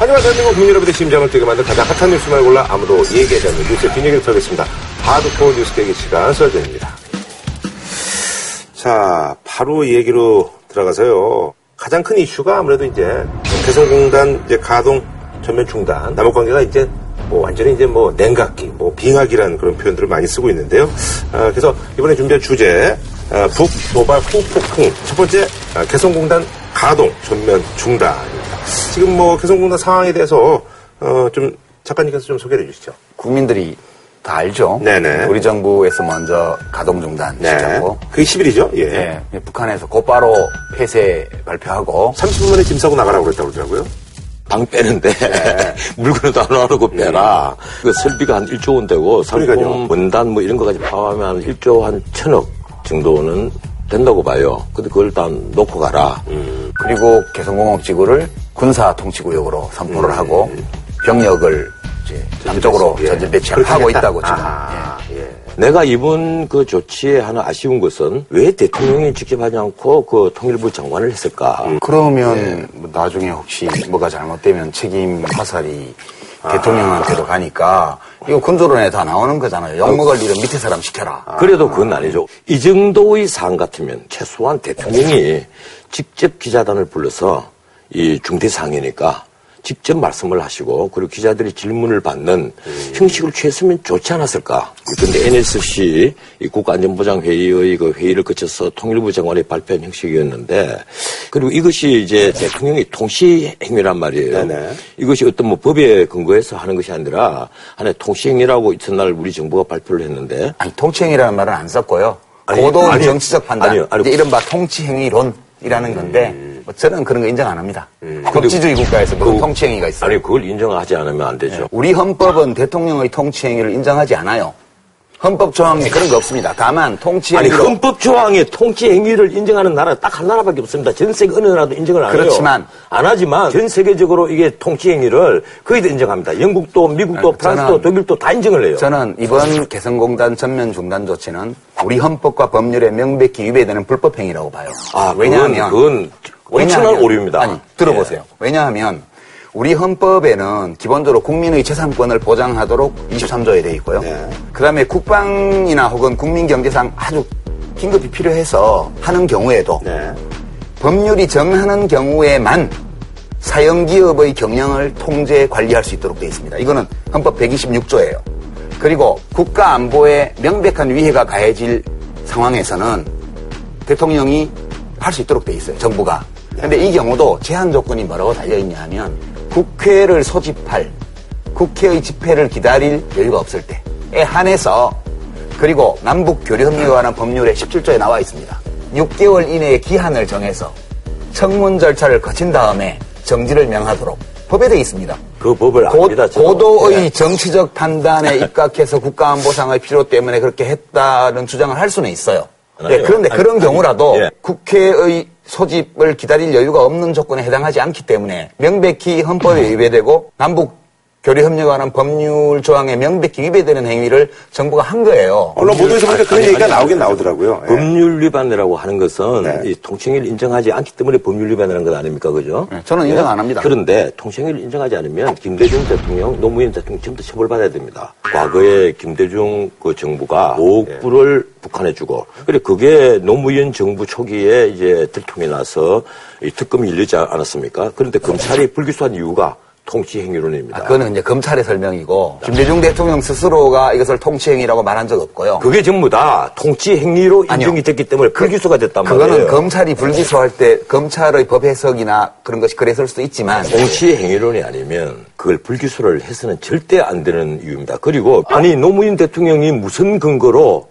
하지만 대한민국 국민 여러분의 심장을 뛰게 만든 가장 핫한 뉴스만 골라 아무도 얘기하지 않는 뉴스의 뒷얘기를 털겠습니다. 하드코어 뉴스 계기 시간 설정입니다. 자, 바로 얘기로 들어가서요. 가장 큰 이슈가 아무래도 이제 개성공단 이제 가동 전면 중단, 남북관계가 이제 뭐 완전히 이제 뭐 냉각기, 뭐 빙하기라는 그런 표현들을 많이 쓰고 있는데요. 아, 그래서 이번에 준비한 주제 아, 북 도발 후폭풍 첫 번째 아, 개성공단 가동 전면 중단입니다. 지금 뭐 개성공단 상황에 대해서 어, 좀 작가님께서 좀 소개해 주시죠. 국민들이 다 알죠. 네네. 우리 정부에서 먼저 가동 중단 네. 시켰고, 그게 10일이죠? 예. 예, 북한에서 곧바로 폐쇄 발표하고 30분 만에 짐 싸고 나가라고 그랬다고 그러더라고요. 방 빼는데 물건도 안 하고 빼라. 그 설비가 한 1조 원 되고. 상품 원단 뭐 이런 거까지 포함하면 한 1조 한 천억 정도는 된다고 봐요. 근데 그걸 일단 놓고 가라. 그리고 개성공업 지구를 군사 통치구역으로 선포를 하고 병력을 이제 남쪽으로 예. 전진 그렇게 배치하고 하겠다. 있다고 지금. 아, 예. 내가 이번 그 조치에 하나 아쉬운 것은 왜 대통령이 직접 하지 않고 그 통일부 장관을 했을까? 예. 그러면 뭐 나중에 혹시 뭐가 잘못되면 책임 화살이 대통령한테도 가니까 이거 군조론에 다 나오는 거잖아요. 욕먹을 일은 밑에 사람 시켜라. 그래도 그건 아니죠. 이 정도의 사안 같으면 최소한 대통령이 직접 기자단을 불러서 이 중대상이니까 직접 말씀을 하시고 그리고 기자들이 질문을 받는 형식을 취했으면 좋지 않았을까. 그런데 NSC 이 국가안전보장회의의 그 회의를 거쳐서 통일부 장관이 발표한 형식이었는데 그리고 이것이 이제 대통령이 통시행위란 말이에요. 네네. 이것이 어떤 뭐 법에 근거해서 하는 것이 아니라 하나의 통시행위라고 이튿날 우리 정부가 발표를 했는데 아니 통치행위라는 말은 안 썼고요. 고도 정치적 판단. 아니요, 아니, 이제 이른바 통치행위론이라는 건데 뭐 저는 그런 거 인정 안 합니다. 법치주의 국가에서 무슨 그- 통치행위가 있어요. 아니 그걸 인정하지 않으면 안 되죠. 우리 헌법은 대통령의 통치행위를 인정하지 않아요. 헌법 조항에 그런 거 없습니다. 다만 아니 통치행위로 헌법 조항에 통치 행위를 인정하는 나라 딱 한 나라밖에 없습니다. 전 세계 어느 나라도 인정을 안 그렇지만- 해요. 안 하지만 전 세계적으로 이게 통치 행위를 거의 다 인정합니다. 영국도, 미국도, 네, 프랑스도, 저는- 독일도 다 인정을 해요. 저는 이번 개성공단 전면 중단 조치는 우리 헌법과 법률에 명백히 위배되는 불법 행위라고 봐요. 아, 왜냐하면 그건, 그건 엄청난 오류입니다. 아니, 들어보세요. 왜냐하면 우리 헌법에는 기본적으로 국민의 재산권을 보장하도록 23조에 되어 있고요. 네. 그 다음에 국방이나 혹은 국민 경제상 아주 긴급히 필요해서 하는 경우에도 네. 법률이 정하는 경우에만 사형기업의 경영을 통제 관리할 수 있도록 되어 있습니다. 이거는 헌법 126조예요. 그리고 국가 안보에 명백한 위해가 가해질 상황에서는 대통령이 할 수 있도록 되어 있어요. 정부가. 근데 이 경우도 제한 조건이 뭐라고 달려있냐 하면 국회를 소집할 국회의 집회를 기다릴 여유가 없을 때에 한해서 그리고 남북 교류 협력에 관한 법률에 17조에 나와 있습니다. 6개월 이내에 기한을 정해서 청문 절차를 거친 다음에 정지를 명하도록 법에 되어 있습니다. 그 법을 고, 압니다. 고도의 예. 정치적 판단에 입각해서 국가안보상의 필요 때문에 그렇게 했다는 주장을 할 수는 있어요. 네. 그런데 아니, 그런 아니, 경우라도 예. 국회의 소집을 기다릴 여유가 없는 조건에 해당하지 않기 때문에 명백히 헌법에 위배되고 남북 교류 협력에 관한 법률 조항에 명백히 위배되는 행위를 정부가 한 거예요. 언론 보도에서 보니까 그런 얘기가 아니, 나오긴 나오더라고요. 예. 법률 위반이라고 하는 것은 네. 이 통칭을 인정하지 않기 때문에 법률 위반이라는 것 아닙니까? 그죠? 네, 저는 인정 안 합니다. 그런데 통칭을 인정하지 않으면 김대중 대통령, 노무현 대통령 전부 다 처벌받아야 됩니다. 과거에 김대중 그 정부가 5억 불을 북한에 주고, 그래 그게 노무현 정부 초기에 이제 들통이 나서 이 특검이 열리지 않았습니까? 그런데 검찰이 불기소한 이유가 통치 행위론입니다. 아, 그거는 이제 검찰의 설명이고 김대중 대통령 스스로가 이것을 통치행위라고 말한 적 없고요. 그게 전부 다 통치 행위로 아니요. 인정이 됐기 때문에 불기소가 됐단 말이에요. 그거는 검찰이 불기소할 때 검찰의 법 해석이나 그런 것이 그랬을 수도 있지만 공치 행위론이 아니면 그걸 불기소를 해서는 절대 안 되는 이유입니다. 그리고 아니 노무현 대통령이 무슨 근거로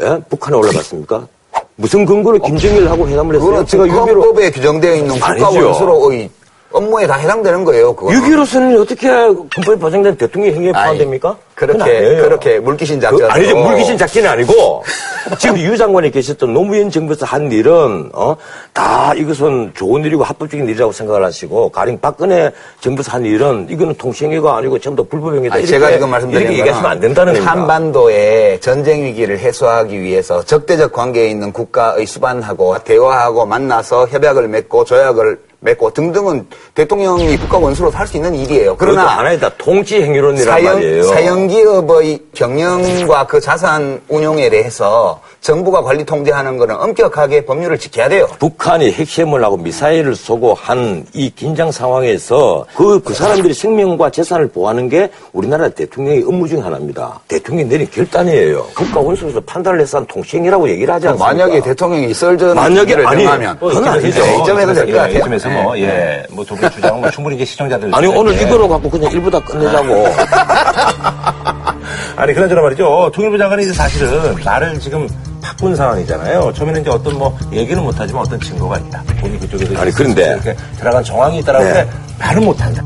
예? 북한에 올라갔습니까? 무슨 근거로 김정일하고 회담을 했어요? 그거는 지금 유비로 헌법에 규정되어 있는 국가. 원수로의 업무에 다 해당되는 거예요. 그거. 6.15는 어떻게 헌법에 보장된 대통령 행위에 포함됩니까? 그렇게. 그렇게 물귀신 그, 작전 아니죠. 물귀신 작전이 아니고, 지금 유 장관이 계셨던 노무현 정부에서 한 일은, 어, 다 이것은 좋은 일이고 합법적인 일이라고 생각을 하시고, 가령 박근혜 정부에서 한 일은, 이거는 통치행위가 아니고 전부 다 불법행위다. 아니, 제가 지금 말씀드리는 이렇게 얘기하시면 안 된다는 겁니다. 한반도의 전쟁 위기를 해소하기 위해서 적대적 관계에 있는 국가의 수반하고 대화하고 만나서 협약을 맺고 조약을 맺고 등등은 대통령이 국가 원수로 살수 있는 일이에요. 그러나 하나의 다 통치 행위론이란 사형, 말이에요. 사형기업의 경영과 그 자산 운용에 대해서 정부가 관리 통제하는 것은 엄격하게 법률을 지켜야 돼요. 북한이 핵시험을 하고 미사일을 쏘고 한 이 긴장 상황에서 그, 그 사람들이 생명과 재산을 보호하는 게 우리나라 대통령의 업무 중 하나입니다. 대통령이 내린 결단이에요. 국가 원수로서 판단을 해서 한 통치 행위라고 얘기를 하지 않습니까? 만약에 대통령이 썰전 만약에 을 아니, 정하면 그건 아니죠. 네, 이쯤 해도 될것 같아요. 이쯤에서 뭐, 예, 뭐, 두 분 주장은 뭐 충분히 이제 시청자들. 아니 오늘 예. 이거로 갖고 그냥 일부 다 끝내자고. 아니, 그나저나 말이죠. 통일부 장관이 이제 사실은 나를 지금 바꾼 상황이잖아요. 처음에는 이제 어떤 뭐, 얘기는 못하지만 어떤 증거가 있다. 본인 그쪽에서. 아니, 그런데. 이렇게 들어간 정황이 있다라고 네. 말은 못한다.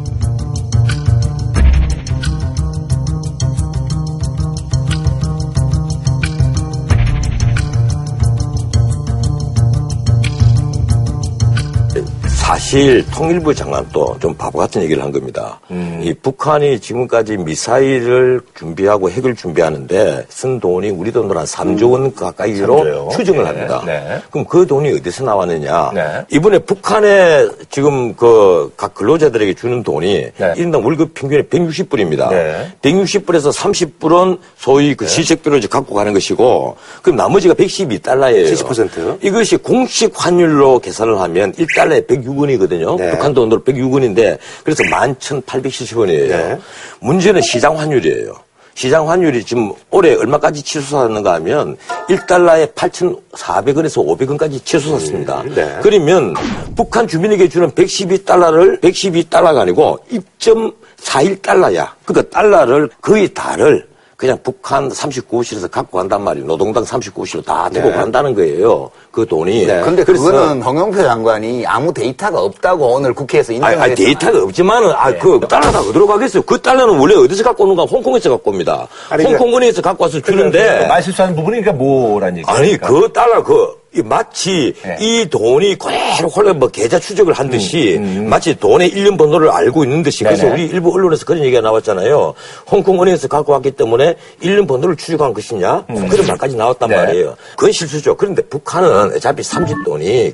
사실 통일부 장관도 좀 바보 같은 얘기를 한 겁니다. 음. 이 북한이 지금까지 미사일을 준비하고 핵을 준비하는데 쓴 돈이 우리 돈으로 한 3조 원 가까이로 3조요? 추정을 네, 합니다. 네. 그럼 그 돈이 어디서 나왔느냐? 네. 이번에 북한에 지금 그 각 근로자들에게 주는 돈이 네. 일당 월급 평균이 160불입니다. 네. 160불에서 30불은 소위 그 시책비로 이제 갖고 가는 것이고 그럼 나머지가 112달러예요. 70%? 이것이 공식 환율로 계산을 하면 1달러에 106원이 거든요. 네. 북한 돈으로 106원인데 그래서 11,870원이에요. 네. 문제는 시장 환율이에요. 시장 환율이 지금 올해 얼마까지 치솟았는가 하면 1달러에 8,400원에서 500원까지 치솟았습니다. 음, 네. 그러면 북한 주민에게 주는 112달러를 112달러가 아니고 1.41달러야. 그러니까 달러를 거의 다를 그냥 북한 39호실에서 갖고 간단 말이에요. 노동당 39호실로 다 두고 네. 간다는 거예요. 그 돈이. 근데 그래서 그거는 홍영표 장관이 아무 데이터가 없다고 오늘 국회에서 아니, 했잖아요. 데이터가 없지만은, 네. 아, 그, 달러 다 어디로 가겠어요? 그 달러는 원래 어디서 갖고 오는가? 홍콩에서 갖고 옵니다. 아니, 홍콩 은행에서 갖고 와서 주는데. 말 실수하는 부분이 그러니까 뭐란 얘기예요? 아니, 그 달러, 그, 이 마치 예. 이 돈이 그대로 홀래 뭐 계좌 추적을 한 듯이 음, 마치 돈의 일련 번호를 알고 있는 듯이 그래서. 우리 일부 언론에서 그런 얘기가 나왔잖아요. 홍콩 은행에서 갖고 왔기 때문에 일련 번호를 추적한 것이냐? 그런 말까지 나왔단 음. 네. 말이에요. 그건 실수죠. 그런데 북한은 어차피 삼십 돈이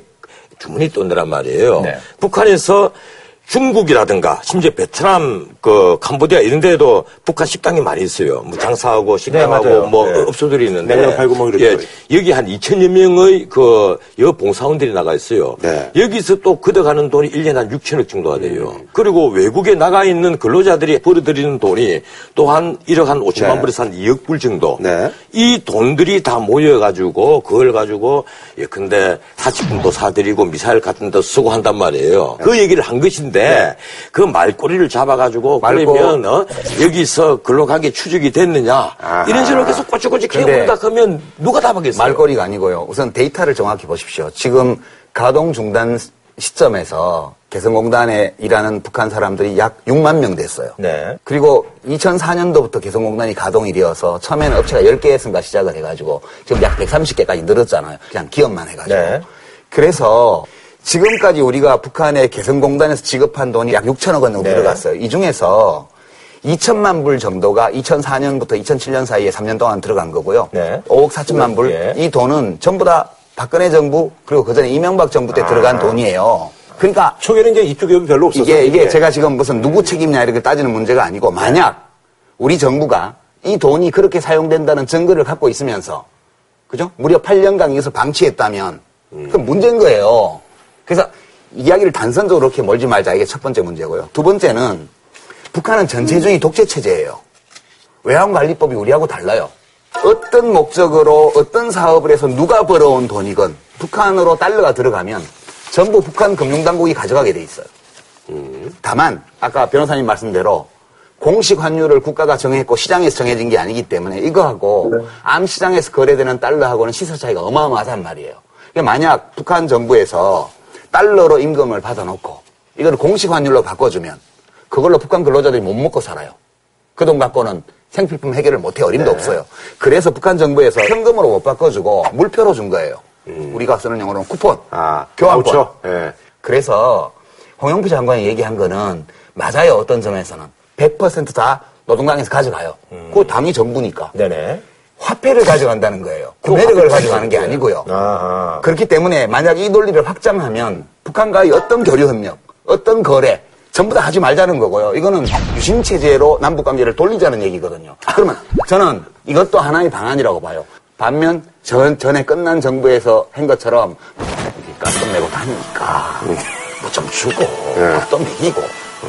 주머니 돈이란 말이에요. 네. 북한에서 중국이라든가 심지어 베트남, 그 캄보디아 이런 데에도 북한 식당이 많이 있어요. 뭐 장사하고 식당하고 맞아요. 뭐 네. 업소들이 있는데 냉면 팔고 뭐 이렇게. 예, 여기 한 2천여 명의 그 여봉사원들이 나가 있어요. 네. 여기서 또 걷어가는 돈이 1년에 한 6천억 정도가 돼요. 그리고 외국에 나가 있는 근로자들이 벌어들이는 돈이 또 한 1억 한 5천만 네. 불에서 한 2억 불 정도. 네. 이 돈들이 다 모여 가지고 그걸 가지고 예컨대 사치품도 사드리고 미사일 같은 데 쓰고 한단 말이에요. 그 얘기를 한 것인데 그 말꼬리를 잡아가지고 말꼬- 그러면 어? 여기서 근로관계 추적이 됐느냐 이런 식으로 계속 꼬치꼬치 캐문다 하면 누가 답하겠어요? 말거리가 아니고요. 우선 데이터를 정확히 보십시오. 지금 가동 중단 시점에서 개성공단에 일하는 북한 사람들이 약 6만 명 됐어요. 네. 그리고 2004년도부터 개성공단이 가동이 되어서 처음에는 업체가 10개에선가 시작을 해가지고 지금 약 130개까지 늘었잖아요. 그냥 기업만 해가지고. 네. 그래서 지금까지 우리가 북한의 개성공단에서 지급한 돈이 약 6천억 원 정도 네. 들어갔어요. 이 중에서 2천만 불 정도가 2004년부터 2007년 사이에 3년 동안 들어간 거고요. 네. 5억 4천만 불. 예. 이 돈은 전부 다 박근혜 정부 그리고 그 전에 이명박 정부 때 들어간 돈이에요. 그러니까 초기에는 이제 이쪽 기업이 별로 없었어요. 이게 이게 제가 지금 무슨 누구 책임냐 이렇게 따지는 문제가 아니고 만약 우리 정부가 이 돈이 그렇게 사용된다는 증거를 갖고 있으면서 그죠? 무려 8년간 이것을 방치했다면 그건 문제인 거예요. 그래서 이야기를 단선적으로 그렇게 멀지 말자 이게 첫 번째 문제고요. 두 번째는 북한은 전체주의 독재 체제예요. 외환관리법이 우리하고 달라요. 어떤 목적으로 어떤 사업을 해서 누가 벌어온 돈이건 북한으로 달러가 들어가면 전부 북한 금융당국이 가져가게 돼 있어요. 다만 아까 변호사님 말씀대로 공식 환율을 국가가 정했고 시장에서 정해진 게 아니기 때문에 이거하고 암 시장에서 거래되는 달러하고는 시세 차이가 어마어마하단 말이에요. 그러니까 만약 북한 정부에서 달러로 임금을 받아놓고 이걸 공식 환율로 바꿔주면 그걸로 북한 근로자들이 못 먹고 살아요. 그 돈 갖고는 생필품 해결을 못해 어림도 없어요. 그래서 북한 정부에서 현금으로 못 바꿔주고 물표로 준 거예요. 우리가 쓰는 용어로는 쿠폰, 아, 교환권. 그렇죠. 예. 그래서 홍영표 장관이 얘기한 거는 맞아요. 어떤 점에서는 100%다 노동당에서 가져가요. 그거 당이 정부니까. 네네. 화폐를 가져간다는 거예요. 구매력을 가져가는 게 아니고요. 아하. 그렇기 때문에 만약 이 논리를 확장하면 북한과의 어떤 교류 협력, 어떤 거래 전부 다 하지 말자는 거고요. 이거는 유신 체제로 남북 관계를 돌리자는 얘기거든요. 그러면 저는 이것도 하나의 방안이라고 봐요. 반면 전, 전에 끝난 정부에서 한 것처럼 가스돈 내고 다니니까 뭐 좀 주고 밥도 먹이고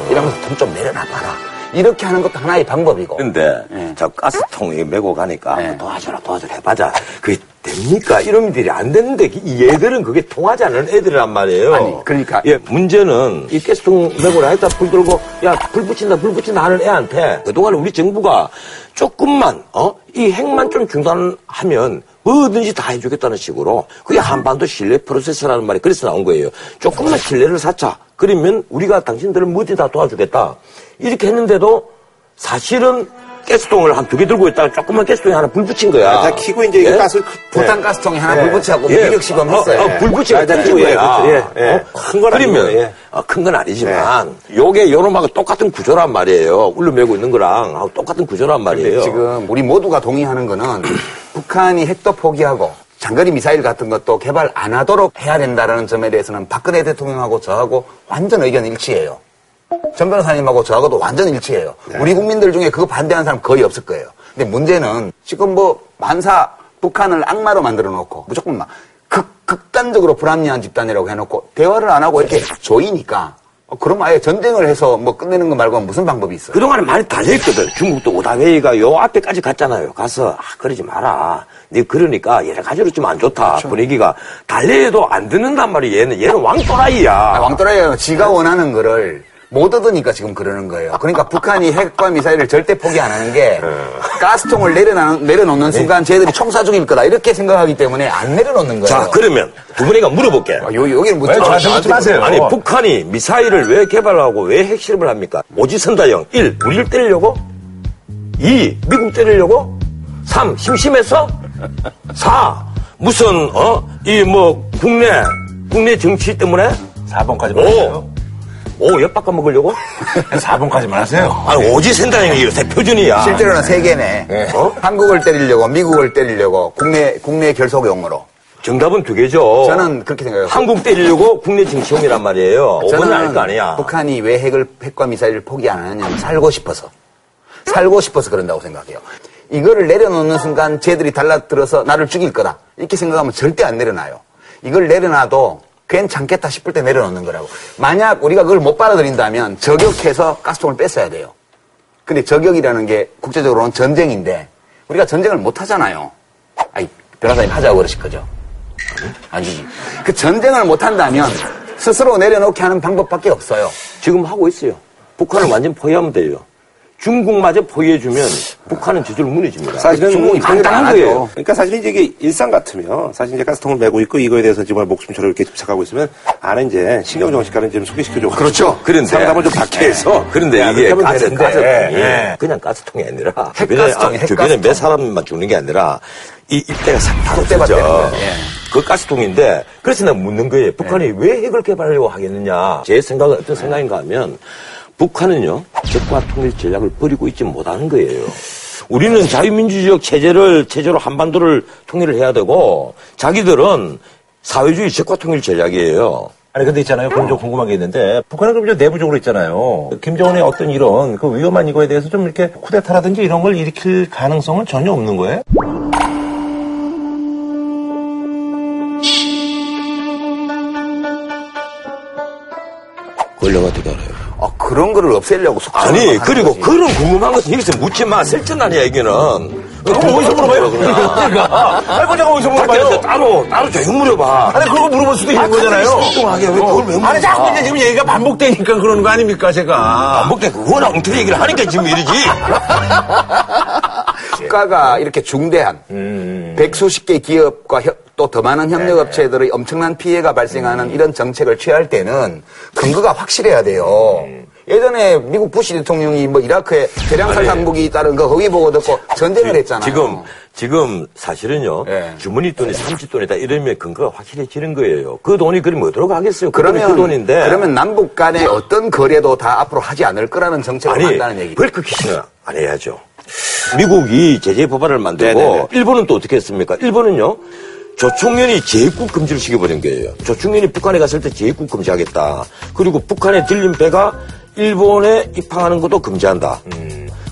이러면서 돈 좀 내려놔봐라. 이렇게 하는 것도 하나의 방법이고. 근데 예. 저 가스통이 메고 가니까 예. 도와줘라 도와줘라 해봐자 그게 됩니까? 이런 일이 안 되는데 이 얘들은 그게 통하지 않는 애들이란 말이에요. 아니, 그러니까. 예 문제는 이 가스통 메고 나했다 불 들고 야 불 붙인다 불 붙인다 하는 애한테 그동안 우리 정부가 조금만 어 이 핵만 좀 중단하면 뭐든지 다 해주겠다는 식으로 그게 한반도 신뢰 프로세스라는 말이 그래서 나온 거예요. 조금만 신뢰를 쌓자. 그러면 우리가 당신들을 뭐든지 다 도와주겠다. 이렇게 했는데도 사실은 가스통을 한 두 개 들고 있다가 조그만 가스통에 하나 불 붙인 거야. 다 키고 이제 이거 예? 가스를 부탄 가스통에 하나 예. 불 붙이고 예. 미력 시범 어, 했어요. 어, 불 붙이고 아, 키고 거야. 예, 예. 큰건 그러면 예. 어, 큰건 아니지만 요게 요놈하고 똑같은 구조란 말이에요. 울려 매고 있는 거랑 똑같은 구조란 말이에요. 지금 우리 모두가 동의하는 거는 북한이 핵도 포기하고 장거리 미사일 같은 것도 개발 안 하도록 해야 된다라는 점에 대해서는 박근혜 대통령하고 저하고 완전 의견 일치해요. 전 변호사님하고 저하고도 완전 일치해요. 우리 국민들 중에 그거 반대하는 사람 거의 없을 거예요. 근데 문제는 지금 뭐 만사 북한을 악마로 만들어 놓고 무조건 막 극, 극단적으로 불합리한 집단이라고 해놓고 대화를 안 하고 이렇게 조이니까 어, 그럼 아예 전쟁을 해서 뭐 끝내는 거 말고는 무슨 방법이 있어요? 그동안에 많이 달려있거든. 중국도 오다웨이가 요 앞에까지 갔잖아요. 가서, 아, 그러지 마라. 네, 그러니까 여러 가지로 좀 안 좋다. 분위기가. 달려해도 안 듣는단 말이야. 얘는, 얘는 왕또라이야. 아, 왕또라이가 지가 원하는 거를 못 얻으니까 지금 그러는 거예요. 그러니까 북한이 핵과 미사일을 절대 포기 안 하는 게 가스통을 내려놓는, 내려놓는 순간 쟤들이 총사 죽일 거다 이렇게 생각하기 때문에 안 내려놓는 거예요. 자, 그러면 두 분이가 물어볼게. 아, 요, 여기는 묻지 왜 마. 저한테 묻지 마세요. 아니, 북한이 미사일을 왜 개발하고 왜 핵실험을 합니까? 오지선다형. 1. 우리를 때리려고? 2. 미국 때리려고? 3. 심심해서? 4. 무슨, 어? 이 뭐, 국내, 국내 정치 때문에? 4번까지 오. 말하세요. 오, 엿바꿔 먹으려고? 4번까지만 하세요. 아니, 오지선다형이 요새 표준이야. 실제로는 세 개네. 어? 한국을 때리려고, 미국을 때리려고, 국내, 국내 결속용으로. 정답은 두 개죠. 저는 그렇게 생각해요. 한국 때리려고 국내 정치용이란 말이에요. 5번은 알 거 아니야. 북한이 왜 핵을, 핵과 미사일을 포기 안 하냐면 살고 싶어서. 살고 싶어서 그런다고 생각해요. 이거를 내려놓는 순간 쟤들이 달라들어서 나를 죽일 거다. 이렇게 생각하면 절대 안 내려놔요. 이걸 내려놔도 괜찮겠다 싶을 때 내려놓는 거라고. 만약 우리가 그걸 못 받아들인다면 저격해서 가스통을 뺐어야 돼요. 근데 저격이라는 게 국제적으로는 전쟁인데 우리가 전쟁을 못 하잖아요. 아이, 변호사님 하자고 그러실 거죠? 아니지. 그 전쟁을 못 한다면 스스로 내려놓게 하는 방법밖에 없어요. 지금 하고 있어요. 북한을 완전 포위하면 돼요. 중국마저 포위해주면 북한은 저절로 무너집니다. 사실은 중국이 하죠. 거예요. 그러니까 사실 이제 이게 일상 같으면 사실 이제 가스통을 메고 있고 이거에 대해서 정말 목숨처럼 이렇게 집착하고 있으면 안에 이제 신경정신과를 좀 소개시켜줘. 그렇죠. 그런데 상담을 좀 받게 해서. 그런데 야, 이게 그렇게 하면 가스, 되는데. 가스통이 예. 그냥 가스통이 아니라 핵 주변에, 가스통이, 핵 주변에 가스통. 몇 사람만 죽는 게 아니라 이. 되는 거예요. 예. 그 가스통인데 그래서 내가 묻는 거예요. 북한이 왜 핵을 개발하려고 하겠느냐. 제 생각은 어떤 생각인가 하면 북한은요 적과 통일 전략을 버리고 있지 못하는 거예요. 우리는 자유민주적 체제를 체제로 한반도를 통일을 해야 되고 자기들은 사회주의 적과 통일 전략이에요. 아니 근데 있잖아요. 그럼 좀 궁금한 게 있는데 북한은 그럼 이제 내부적으로 있잖아요. 김정은의 어떤 이런 그 위험한 이거에 대해서 좀 이렇게 쿠데타라든지 이런 걸 일으킬 가능성은 전혀 없는 거예요? 어떻게 알아요? 아, 그런 거를 없애려고 속삭이는 아니 그리고 거지. 그런 궁금한 것은 여기서 묻지 마. 설전 아니야 이게는. 그럼 어디서 물어봐요? 아니 그거 제가 어디서 물어봐요? 따로 따로 조용 물어봐. 아니 그거 물어볼 수도 있는 거잖아요. 뚱뚱하게 왜 그걸 왜 물어봐? 아니 자꾸 이제 지금 얘기가 반복되니까 그러는 거 아닙니까 제가? 반복돼 워낙 엉터리 얘기를 하니까 지금 이러지. 국가가 이렇게 중대한 백수십 개 기업과 또 더 많은 협력업체들의 엄청난 피해가 발생하는 이런 정책을 취할 때는 근거가 확실해야 돼요. 예전에 미국 부시 대통령이 뭐 이라크에 대량 살상무기 따른 거 거기 보고 듣고 전쟁을 했잖아요. 지금 지금 사실은요 예. 주머니 돈이 30돈이다 이러면 근거가 확실해지는 거예요. 그 돈이 그럼 어디로 가겠어요? 그 그러면 그 돈인데. 그러면 남북 간의 어떤 거래도 다 앞으로 하지 않을 거라는 정책을 한다는 얘기. 벌크 키시는 안 해야죠. 미국이 제재 법안을 만들고 네네네. 일본은 또 어떻게 했습니까? 일본은요. 조총련이 재입국 금지를 시켜버린 거예요. 조총련이 북한에 갔을 때 재입국 금지하겠다. 그리고 북한에 들린 배가 일본에 입항하는 것도 금지한다.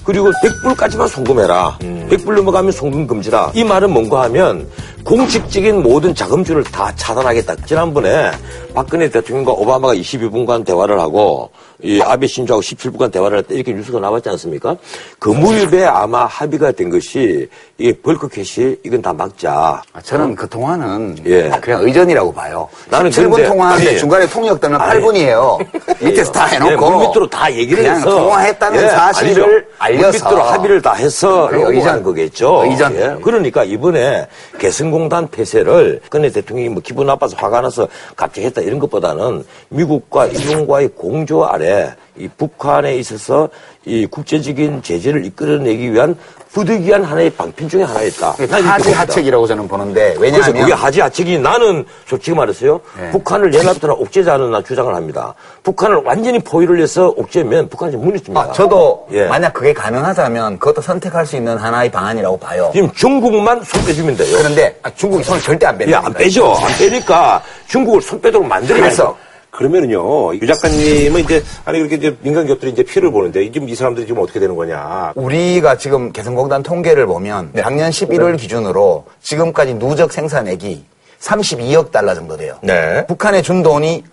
그리고 100불까지만 송금해라. 100불 넘어가면 송금 금지다. 이 말은 뭔가 하면 공식적인 모든 자금줄을 다 차단하겠다. 지난번에 박근혜 대통령과 오바마가 22분간 대화를 하고 이 아베 신조하고 17분간 대화를 할때 이렇게 뉴스가 나왔지 않습니까? 그 무렵에 아마 합의가 된 것이 이게 bulk cash 이건 다 막자. 아, 저는 그 통화는 예. 그냥 의전이라고 봐요. 나는 7분 근데- 통화하는데 중간에 통역 아니. 8분이에요. 밑에서 다 해놓고 예, 물밑으로 다 얘기를 그냥 해서 통화했다는 예, 사실을 아니죠. 알려서 물밑으로 합의를 다 해서 의전. 거겠죠. 의전. 예. 그러니까 이번에 개성공단 폐쇄를 근데 대통령이 뭐 기분 나빠서 화가 나서 갑자기 했다 이런 것보다는 미국과 일본과의 공조 아래 이 북한에 있어서 이 국제적인 제재를 이끌어내기 위한 부득이한 하나의 방편 중에 하나였다. 하지. 하책이라고 저는 보는데 왜냐하면 그게 하지 하책이 나는 솔직히 말해서요. 네. 북한을 연합도나 옥죄자는 나 주장을 합니다. 북한을 완전히 포위를 해서 옥죄면 북한이 무너집니다. 아, 저도 예. 만약 그게 가능하다면 그것도 선택할 수 있는 하나의 방안이라고 봐요. 지금 중국만 손 빼주면 돼요. 그런데 아, 중국이 손을 절대 안 예, 뺀다. 안 빼죠. 안 빼니까 중국을 손 빼도록 만들어야 그래서 그러면은요, 유 작가님은 이제, 아니, 그렇게 이제 민간 기업들이 이제 피해를 보는데, 지금 이 사람들이 지금 어떻게 되는 거냐. 우리가 지금 개성공단 통계를 보면 작년 11월 기준으로 지금까지 누적 생산액이 32억 달러 정도 돼요. 네. 북한에 준 돈이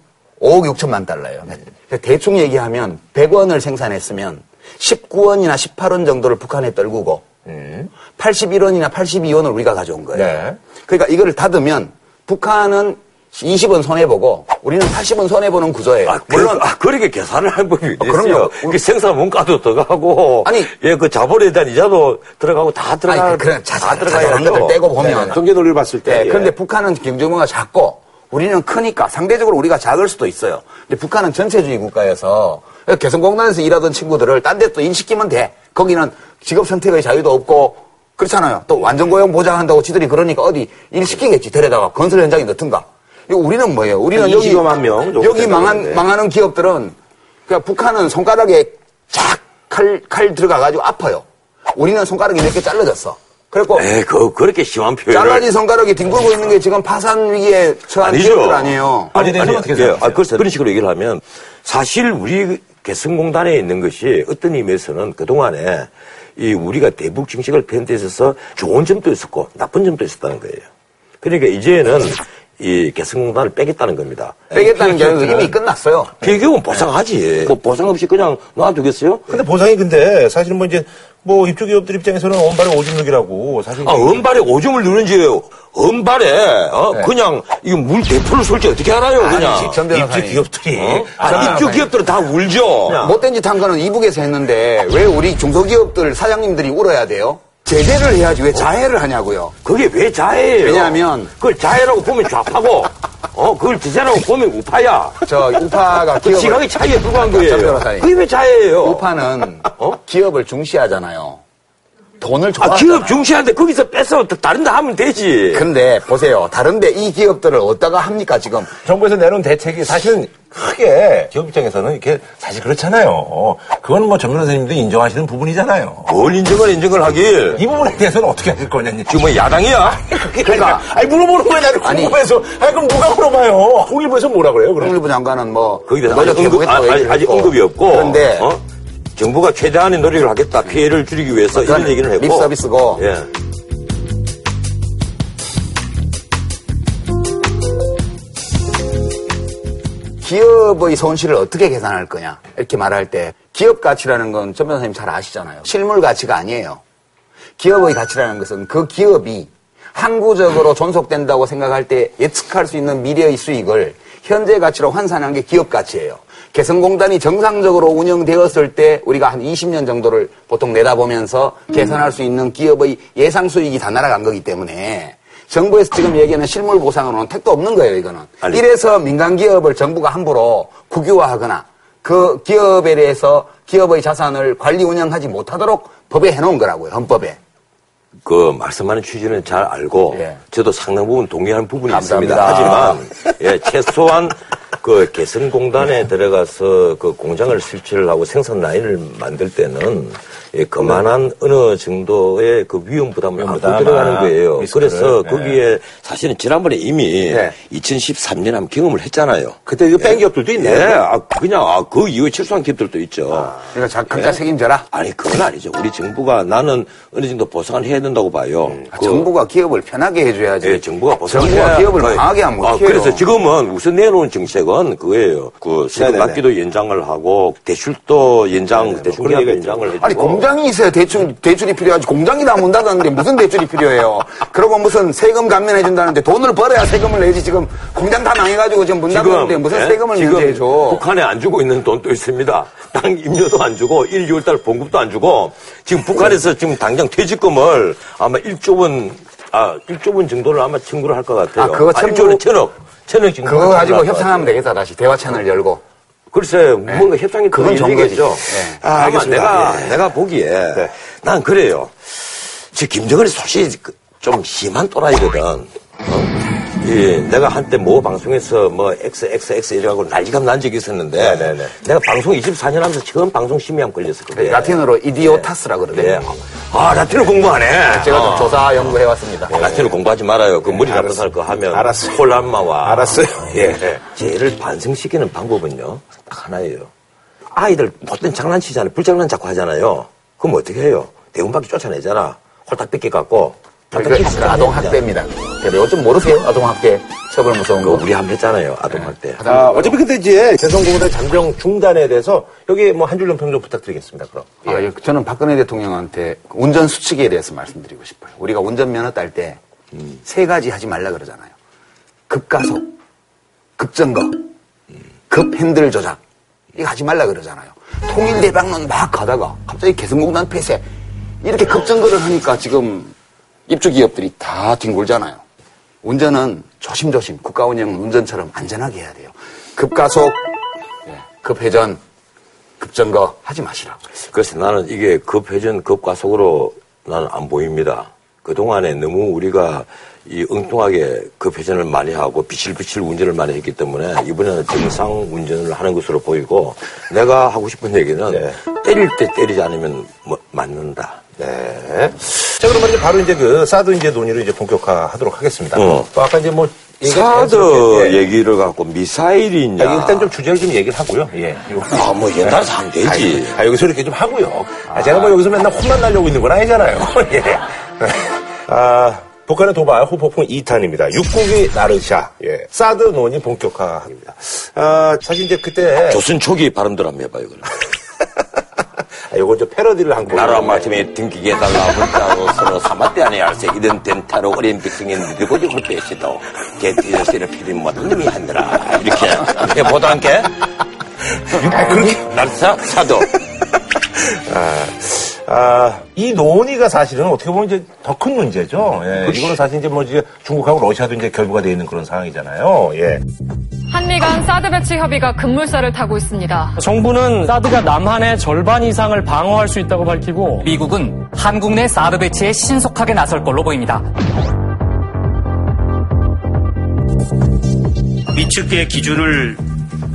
5억 6천만 달러예요. 그래서 대충 얘기하면 100원을 생산했으면 19원이나 18원 정도를 북한에 떨구고 81원이나 82원을 우리가 가져온 거예요. 네. 그러니까 이거를 닫으면 북한은 20원 손해보고 우리는 80원 손해보는 구조예요. 아, 물론, 아, 그렇게 계산을 할 법이 있어요. 그럼요. 그 생산 원가도 들어가고. 아니. 예, 그 자본에 대한 이자도 들어가고 다 들어가. 아니, 그래, 자, 다 들어가야죠. 것들 떼고 보면. 네. 통계 논리를 봤을 때. 네, 예. 그런데 북한은 경제규모가 작고 우리는 크니까 상대적으로 우리가 작을 수도 있어요. 근데 북한은 전체주의 국가여서 개성공단에서 일하던 친구들을 딴 데 또 일시키면 돼. 거기는 직업 선택의 자유도 없고 그렇잖아요. 또 완전 고용 보장한다고 지들이 그러니까 어디 일 시키겠지. 데려다가 건설 현장에 넣든가. 우리는 뭐예요? 우리는 한 여기 20여만 명 여기 망한. 망하는 기업들은 그냥 북한은 손가락에 쫙칼칼 들어가 가지고 아파요. 우리는 손가락이 몇 개 잘라졌어. 그래고 에, 그, 그렇게 심한 표현을. 잘라진 손가락이 뒹굴고 있는 게 지금 파산 위기에 처한 아니죠. 기업들 아니에요. 아니, 대해서는 어떻게 예? 아, 그래서 그런 식으로 얘기를 하면 사실 우리 개성공단에 있는 것이 어떤 의미에서는 그 동안에 이 우리가 대북 정책을 편데 있어서 좋은 점도 있었고 나쁜 점도 있었다는 거예요. 그러니까 이제는 이 개성공단을 빼겠다는 겁니다. 빼겠다는 게 아니고 이미 끝났어요. 비교은 보상하지. 뭐 보상 없이 그냥 놔두겠어요? 근데 보상이 근데 사실은 뭐 이제 뭐 입주 기업들 입장에서는 원발의 오줌누기라고 사실 아, 은발에 오줌을 누는지, 은발에, 어, 그냥, 이거 물 대포를 쏠지 어떻게 알아요, 그냥. 아니, 전 입주 변호사님. 기업들이 어? 아, 아, 입주 기업들은 다 울죠. 못된 짓 한 거는 이북에서 했는데 왜 우리 중소기업들 사장님들이 울어야 돼요? 제재를 해야지 왜 자해를 하냐고요. 그게 왜 자해예요? 왜냐하면- 그걸 자해라고 보면 좌파고, 어, 그걸 제재라고 보면 우파야. 저 우파가 그 기업을 지각의 차이에 불과한 거예요. 전 변호사님. 그게 왜 자해예요? 우파는 어? 기업을 중시하잖아요. 돈을 아, 좋아하잖아요. 기업 중시하는데 거기서 뺏어 다른 데 하면 되지. 근데 보세요. 다른 데 이 기업들을 어디다가 합니까 지금? 정부에서 내놓은 대책이 사실은 크게 기업 입장에서는 이렇게 사실 그렇잖아요. 그건 뭐정 변호사님도 인정하시는 부분이잖아요. 뭘 인정을 인정을 하길. 이 부분에 대해서는 어떻게 하실 거냐니. 지금 뭐 야당이야? 그러니까 아니 물어보는 거야 나를 아니. 궁금해서. 아니 그럼 누가 물어봐요? 통일부에서 뭐라 그래요? 그럼 통일부 장관은 뭐 거기에 대해서 아직, 언급, 아, 아직, 얘기를. 언급이 없고. 그런데 어? 정부가 최대한의 노력을 하겠다. 피해를 줄이기 위해서 이런 그건 얘기는 했고. 립 서비스고. 예. 기업의 손실을 어떻게 계산할 거냐 이렇게 말할 때 기업 가치라는 건 전 변호사님 잘 아시잖아요. 실물 가치가 아니에요. 기업의 가치라는 것은 그 기업이 항구적으로 존속된다고 생각할 때 예측할 수 있는 미래의 수익을 현재 가치로 환산한 게 기업 가치예요. 개성공단이 정상적으로 운영되었을 때 우리가 한 20년 정도를 보통 내다보면서 계산할 수 있는 기업의 예상 수익이 다 날아간 거기 때문에 정부에서 지금 얘기하는 실물 보상으로는 택도 없는 거예요, 이거는. 아니. 이래서 민간 기업을 정부가 함부로 국유화하거나 그 기업에 대해서 기업의 자산을 관리 운영하지 못하도록 법에 해놓은 거라고요, 헌법에. 그 말씀하는 취지는 잘 알고 예. 저도 상당 부분 동의하는 부분이 감사합니다. 있습니다. 하지만 예, 최소한 그 개성공단에 들어가서 그 공장을 설치를 하고 생산 라인을 만들 때는 예, 그만한 어느 정도의 그 위험 부담을 안고 들어가는 아, 거예요. 리스크를. 그래서 네. 거기에 사실은 지난번에 이미 네. 2013년에 한번 경험을 했잖아요. 그때 이거 뺀 기업들도 있네요. 예, 아, 그냥 아, 그 이후에 철수한 기업들도 있죠. 그러니까 자- 각자 예. 책임져라. 아니 그건 아니죠. 우리 정부가 나는 어느 정도 보상을 해야 된다고 봐요. 아, 그- 정부가 기업을 편하게 해줘야지. 예, 정부가 보상을 정부가 기업을 강하게 하면 아, 어떡해요. 그래서 지금은 우선 내놓은 정책은 그거예요. 그 세금 네네네. 납기도 연장을 하고 대출도 연장, 대출 그런 기합 얘기가 연장을 해주고 아니 공장 이 있어야 대출 대출이 필요하지 공장이 다문 닫았는데 무슨 대출이 필요해요? 그리고 무슨 세금 감면해 준다는데 돈을 벌어야 세금을 내지 지금 공장 다 망해가지고 지금 문 닫았는데 무슨 예? 세금을 지금 면제해 줘? 북한에 안 주고 있는 돈도 있습니다. 땅 임료도 안 주고 1, 2월달 봉급도 안 주고 지금 북한에서 지금 당장 퇴직금을 아마 1조 원, 아 1조 원 정도를 아마 청구를 할 것 같아요. 아, 그거 청구- 1조 원 천억, 천억 정도. 그거 가지고 협상하면. 되겠다 다시 대화 채널 열고. 글쎄, 뭔가 협상이 또 그건 열리겠죠. 정거지. 네. 아, 아마 알겠습니다. 내가, 예. 내가 보기에, 네. 난 그래요. 저 김정은이 솔직히 그- 좀 심한 또라이거든. 어? 예, 내가 한때 모 방송에서 뭐 XXX 이래가고 난리가 난 적이 있었는데, 네네네. 내가 방송 24년 하면서 처음 방송 심의함 걸렸었거든. 라틴어로 이디오타스라 그러거든요. 예. 아, 라틴어 공부하네. 제가 좀 어. 조사 연구해 왔습니다. 예, 라틴어 공부하지 말아요. 그 머리 나쁜 알았어. 살거 하면 알았어요. 콜란마와 알았어요. 예. 쟤를 반성시키는 방법은요. 딱 하나예요. 아이들 못된 장난치잖아요. 불장난 자꾸 하잖아요. 그럼 어떻게 해요? 대운밖에 쫓아내잖아. 홀딱 뺏겨 갖고. 그 아동 학대입니다. 그래요. 좀 모르세요? 아동 학대 처벌 무서운 그 거. 우리 한번 했잖아요. 아동학대. 아, 어차피 근데 이제 대선공단 잠정 중단에 대해서 여기 뭐 한 줄 논평 좀 부탁드리겠습니다. 그럼. 아, 예, 저는 박근혜 대통령한테 운전 수칙에 대해서 말씀드리고 싶어요. 우리가 운전면허 딸 때세 가지 하지 말라 그러잖아요. 급가속, 급정거, 급핸들 조작. 이거 하지 말라 그러잖아요. 통일대방론 막 가다가 갑자기 개성공단 폐쇄. 이렇게 급정거를 하니까 지금 입주 기업들이 다 뒹굴잖아요. 운전은 조심조심 국가운영은 운전처럼 안전하게 해야 돼요. 급가속, 예, 급회전, 급정거 하지 마시라고. 그래서 나는 이게 급회전, 급과속으로 나는 안 보입니다. 그동안에 너무 우리가 이 엉뚱하게 급회전을 많이 하고 비실비실 운전을 많이 했기 때문에 이번에는 정상 운전을 하는 것으로 보이고 내가 하고 싶은 얘기는 네. 때릴 때 때리지 않으면 뭐 맞는다. 네. 자, 그러면 이제 바로 이제 그 사드 이제 논의를 이제 본격화 하도록 하겠습니다. 어. 또 아까 이제 뭐 사드 예. 얘기를 갖고 미사일이냐. 아, 일단 좀 주제를 좀 얘기를 하고요. 예. 아, 뭐 옛날에 하면 되지. 아, 여기서 이렇게 좀 하고요. 아, 제가 뭐 여기서 맨날 혼만 날려고 있는 건 아니잖아요. 예. 아, 북한의 도발 후폭풍 2탄입니다. 육국이 나르샤. 예. 사드 논의 본격화합니다. 아, 사실 이제 그때. 조선 초기 발음들 한번 해봐요. 그럼. 아, 요건 좀 패러디를 한 거. 나라 마침에 등기게 달라 문자로 서로 사마대 안에 알세 이런 덴타로 어린 백성인 누구도 그 배시도. 개띠저씨를 피린 모든 놈이 한더라. 이렇게. 해보다 함께. 그렇게. 날사 사도 아, 이 논의가 사실은 어떻게 보면 이제 더 큰 문제죠. 예. 이거는 사실 이제 뭐 이제 중국하고 러시아도 이제 결부가 되어 있는 그런 상황이잖아요. 예. 한미 간 사드 배치 협의가 급물살을 타고 있습니다. 정부는 사드가 남한의 절반 이상을 방어할 수 있다고 밝히고 미국은 한국 내 사드 배치에 신속하게 나설 걸로 보입니다. 미측의 기준을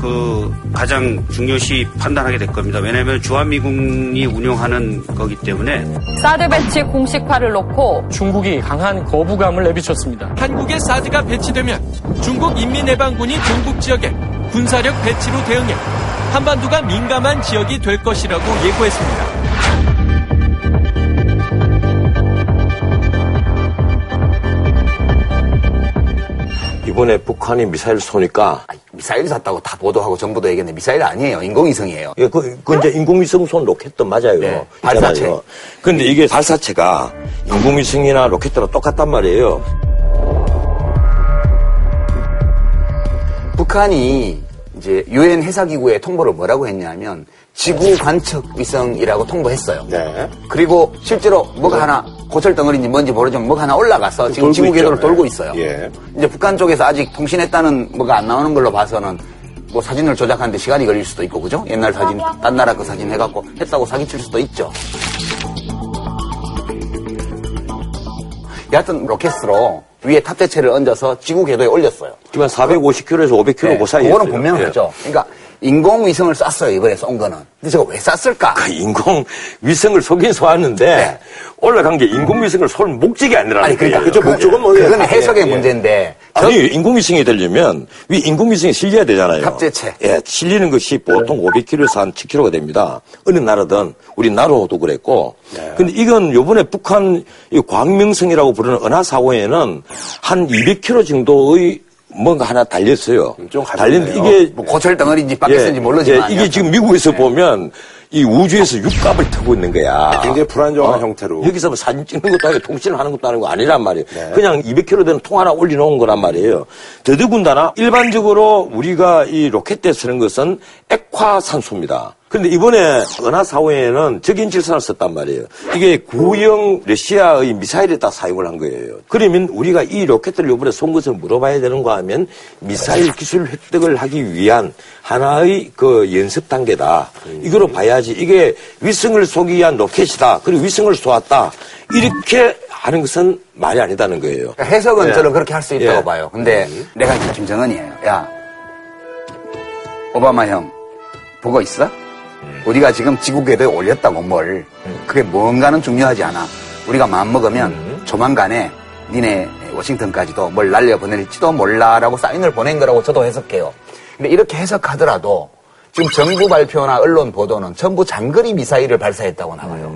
그 가장 중요시 판단하게 될 겁니다. 왜냐하면 주한미군이 운영하는 거기 때문에 사드 배치 공식화를 놓고 중국이 강한 거부감을 내비쳤습니다. 한국에 사드가 배치되면 중국 인민해방군이 동북 지역에 군사력 배치로 대응해 한반도가 민감한 지역이 될 것이라고 예고했습니다. 이번에 북한이 미사일 쏘니까 아, 미사일 샀다고 다 보도하고 정부도 얘기했는데 미사일 아니에요. 인공위성이에요. 예, 그, 그 이제 인공위성 쏜 로켓도 맞아요. 네, 있잖아요. 발사체. 근데 이게 발사체가 인공위성이나 로켓이랑 똑같단 말이에요. 북한이 이제 유엔 해사기구에 통보를 뭐라고 했냐면 지구 관측 위성이라고 통보했어요. 네. 그리고 실제로 뭐가 하나 고철 덩어리인지 뭔지 모르지만 뭐가 하나 올라가서 지금 돌고 지구 궤도를. 돌고 있어요. 예. 이제 북한 쪽에서 아직 통신했다는 뭐가 안 나오는 걸로 봐서는 뭐 사진을 조작하는데 시간이 걸릴 수도 있고 그죠? 옛날 사진, 딴 나라 그 사진 해갖고 했다고 사기칠 수도 있죠. 여하튼 로켓으로 위에 탑재체를 얹어서 지구 궤도에 올렸어요. 지금 450km에서 500km 그 사이에. 그거는 분명하죠. 그러니까 인공위성을 쐈어요, 이번에 쏜 거는. 근데 저거 왜 쐈을까? 그 인공 위성을 쏘긴 쏘았는데 네. 올라간 게 인공 위성을 쏠 목적이 아니라는 아니, 그러니까 거예요. 그죠, 목적은 뭐예요? 그건 해석의 예, 예. 문제인데. 저- 아니 인공위성이 되려면 위 인공위성이 실려야 되잖아요. 합재체. 예, 실리는 것이 보통 500km에서 한 1000km가 됩니다. 어느 나라든 우리 나로도 그랬고. 네. 근데 이건 요번에 북한 이 광명성이라고 부르는 은하사고에는 한 200km 정도의 뭔가 하나 달렸어요. 달렸는데 이게 뭐 고철 덩어리인지 바뀌었는지 모르지만. 예, 이게 지금 미국에서 보면 이 우주에서 육갑을 타고 있는 거야. 굉장히 불안정한 형태로. 여기서 뭐 사진 찍는 것도 아니고 통신을 하는 것도 아니고 아니란 말이에요. 그냥 200km 되는 통 하나 올려놓은 거란 말이에요. 더더군다나 일반적으로 우리가 이 로켓에 쓰는 것은 액화산소입니다. 근데 이번에 은하사호에는 적인 질산을 썼단 말이에요. 이게 구형 러시아의 미사일에다 사용을 한 거예요. 그러면 우리가 이 로켓을 이번에 쏜 것을 물어봐야 되는가 하면 미사일 기술 획득을 하기 위한 하나의 그 연습 단계다. 이거로 봐야지 이게 위성을 쏘기 위한 로켓이다. 그리고 위성을 쏘았다. 이렇게 하는 것은 말이 아니다는 거예요. 그러니까 해석은 예. 저는 그렇게 할 수 있다고 예. 봐요. 근데 내가 이제 김정은이에요. 야, 오바마 형, 보고 있어? 우리가 지금 지구 궤도에 올렸다고 뭘. 그게 뭔가는 중요하지 않아. 우리가 마음먹으면 조만간에 니네 워싱턴까지도 뭘 날려보낼지도 몰라라고 사인을 보낸 거라고 저도 해석해요. 근데 이렇게 해석하더라도 지금 정부 발표나 언론 보도는 전부 장거리 미사일을 발사했다고 나와요.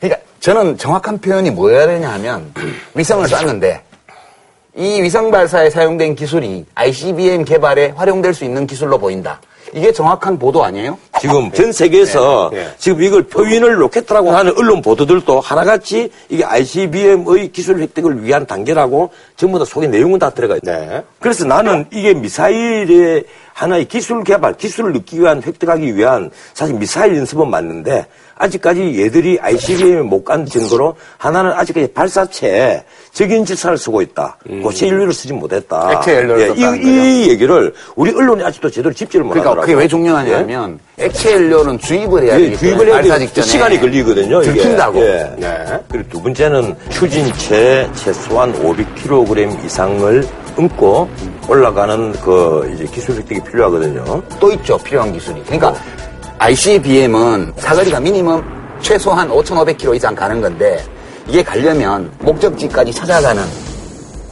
그러니까 저는 정확한 표현이 뭐여야 되냐 하면 위성을 쐈는데 이 위성 발사에 사용된 기술이 ICBM 개발에 활용될 수 있는 기술로 보인다. 이게 정확한 보도 아니에요? 지금 전 세계에서 예, 예. 지금 이걸 표현을 로켓이라고 하는 언론 보도들도 하나같이 이게 ICBM의 기술 획득을 위한 단계라고 전부 다 속에 내용은 다 들어가 있다. 네. 그래서 나는 이게 미사일의 하나의 기술 개발, 기술을 넣기 위한 획득하기 위한 사실 미사일 연습은 맞는데 아직까지 얘들이 ICBM에 못간 증거로 하나는 아직까지 발사체에 적연질산을 쓰고 있다. 고체 연료를 쓰지 못했다. 음. 액체 연료를 예, 이, 이 얘기를 우리 언론이 아직도 제대로 짚지를 그러니까 못하더라고요. 그게 왜 중요하냐면 액체 연료는 주입을 해야 예, 되기 주입을 때문에 해야 발사. 직전에 시간이 걸리거든요. 들킨다고. 예. 그리고 두 번째는 추진체 최소한 500kg 이상을 얹고 올라가는 그 이제 기술 획득이 필요하거든요. 또 있죠 필요한 기술이. 그러니까 ICBM은 사거리가 미니멈 최소한 5,500km 이상 가는 건데 이게 가려면 목적지까지 찾아가는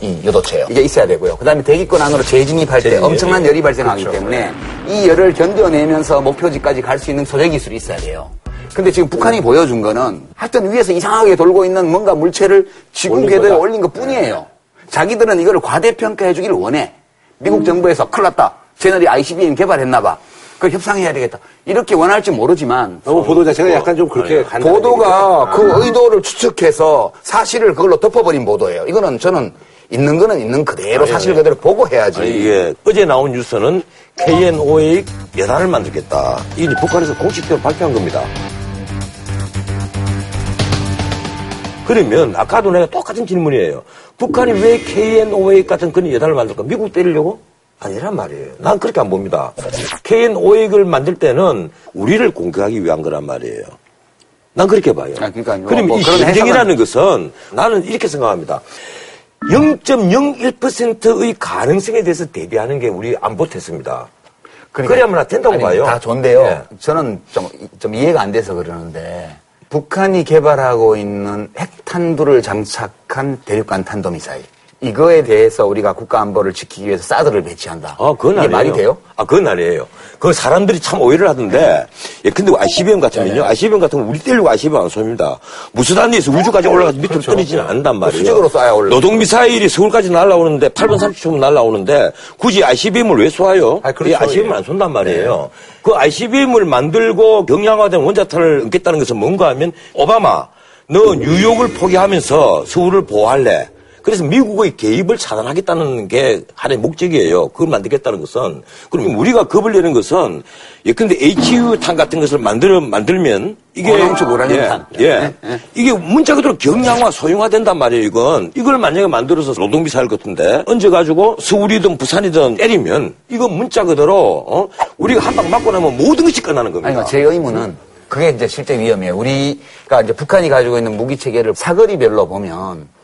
이 요도체요. 이게 있어야 되고요. 그 다음에 대기권 안으로 재진입할 때 재진입. 엄청난 열이 발생하기 때문에 이 열을 견뎌내면서 목표지까지 갈 수 있는 소재 기술이 있어야 돼요. 근데 지금 북한이 보여준 거는 하여튼 위에서 이상하게 돌고 있는 뭔가 물체를 지구 궤도에. 올린 것 뿐이에요. 자기들은 이걸 과대평가해 주기를 원해. 미국 정부에서 큰일 났다. 쟤네들이 ICBM 개발했나 봐. 그걸 협상해야 되겠다. 이렇게 원할지 모르지만 너무 보도 자체가 약간 좀 그렇게 간단한 보도가 얘기죠. 그 의도를 추측해서 사실을 그걸로 덮어버린 보도예요. 이거는 저는 있는 거는 있는 그대로 사실 그대로 보고 해야지. 아니, 이게 어제 나온 뉴스는 KNOA 예단을 만들겠다. 이게 북한에서 공식적으로 발표한 겁니다. 그러면 아까도 내가 똑같은 질문이에요. 북한이 왜 KNOA 같은 그런 예단을 만들까? 미국 때리려고? 아니란 말이에요. 난 그렇게 안 봅니다. KNOA를 만들 때는 우리를 공격하기 위한 거란 말이에요. 난 그렇게 봐요. 아, 그러니까요. 그럼 뭐 이 전쟁이라는 것은 나는 이렇게 생각합니다. 0.01%의 가능성에 대해서 대비하는 게 우리 안보 태세입니다. 그러니까 그래야만 된다고 아니, 봐요. 다 좋은데요. 예. 저는 좀, 좀 이해가 안 돼서 그러는데 북한이 개발하고 있는 핵탄두를 장착한 대륙간 탄도미사일. 이거에 대해서 우리가 국가 안보를 지키기 위해서 사드를 배치한다. 아, 그건 아니에요. 말이 돼요? 아, 그건 아니에요. 그 사람들이 참 오해를 하던데, 예, 근데 ICBM 같으면요, 네. ICBM 같으면 우리 때리고 ICBM 안 쏩니다. 무수단위에서 우주까지 올라가서 밑으로 떨어지지는 않는단 말이에요. 그렇죠. 수직으로 쏴야 올라. 노동 미사일이 서울까지 날아오는데, 8분 30초면 날아오는데, 굳이 ICBM을 왜 쏴요? 아, 그렇죠. ICBM을 안 쏜단 말이에요. 그 ICBM을 만들고 경량화된 원자탄을 얹겠다는 것은 뭔가 하면, 오바마, 너 뉴욕을 포기하면서 서울을 보호할래. 그래서 미국의 개입을 차단하겠다는 게 하나의 목적이에요. 그걸 만들겠다는 것은. 그럼 우리가 겁을 내는 것은 예컨대 HU 탄 같은 것을 만들어, 만들면 이게. 고농축 우라늄 예, 탄. 예. 이게 문자 그대로 경량화, 소형화된단 말이에요, 이건. 이걸 만약에 만들어서 노동 미사일 같은데 얹어가지고 서울이든 부산이든 때리면 이거 문자 그대로, 어? 우리가 한 방 맞고 나면 모든 것이 끝나는 겁니다. 아니, 제 의문은 그게 이제 실제 위험이에요. 우리가 이제 북한이 가지고 있는 무기 체계를 사거리별로 보면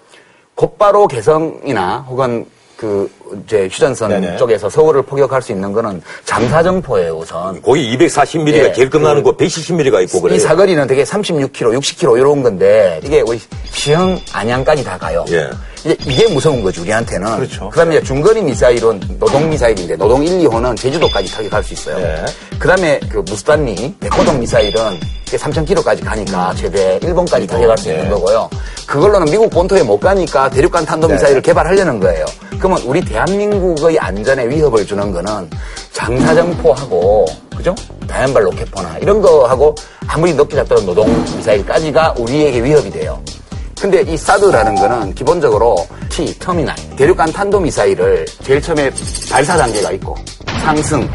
곧바로 개성이나 혹은 그 이제 휴전선 네네. 쪽에서 서울을 포격할 수 있는 거는 장사정포예요 우선. 거기 240mm가 예. 제일 끝나는 거 170mm가 있고 그래요. 이 사거리는 되게 36km, 60km 이런 건데 이게 우리 시흥 안양까지 다 가요. 예. 이제 이게 무서운 거지 우리한테는. 그렇죠. 그 다음에 이제 중거리 미사일은 노동 미사일인데 노동 1, 2호는 제주도까지 타격할 수 있어요. 예. 그다음에 그 무스탄리 백호동 미사일은 3,000km까지 가니까 최대 일본까지 타격할 수 있는 예. 거고요. 그걸로는 미국 본토에 못 가니까 대륙간 탄도 미사일을 개발하려는 거예요. 그러면 우리 대한민국의 안전에 위협을 주는 거는 장사정포하고 그죠? 다연발 로켓포나 이런 거하고 아무리 높게 잡더라도 노동 미사일까지가 우리에게 위협이 돼요. 근데 이 사드라는 거는 기본적으로 T, 터미널, 대륙간 탄도미사일을 제일 처음에 발사 단계가 있고 상승,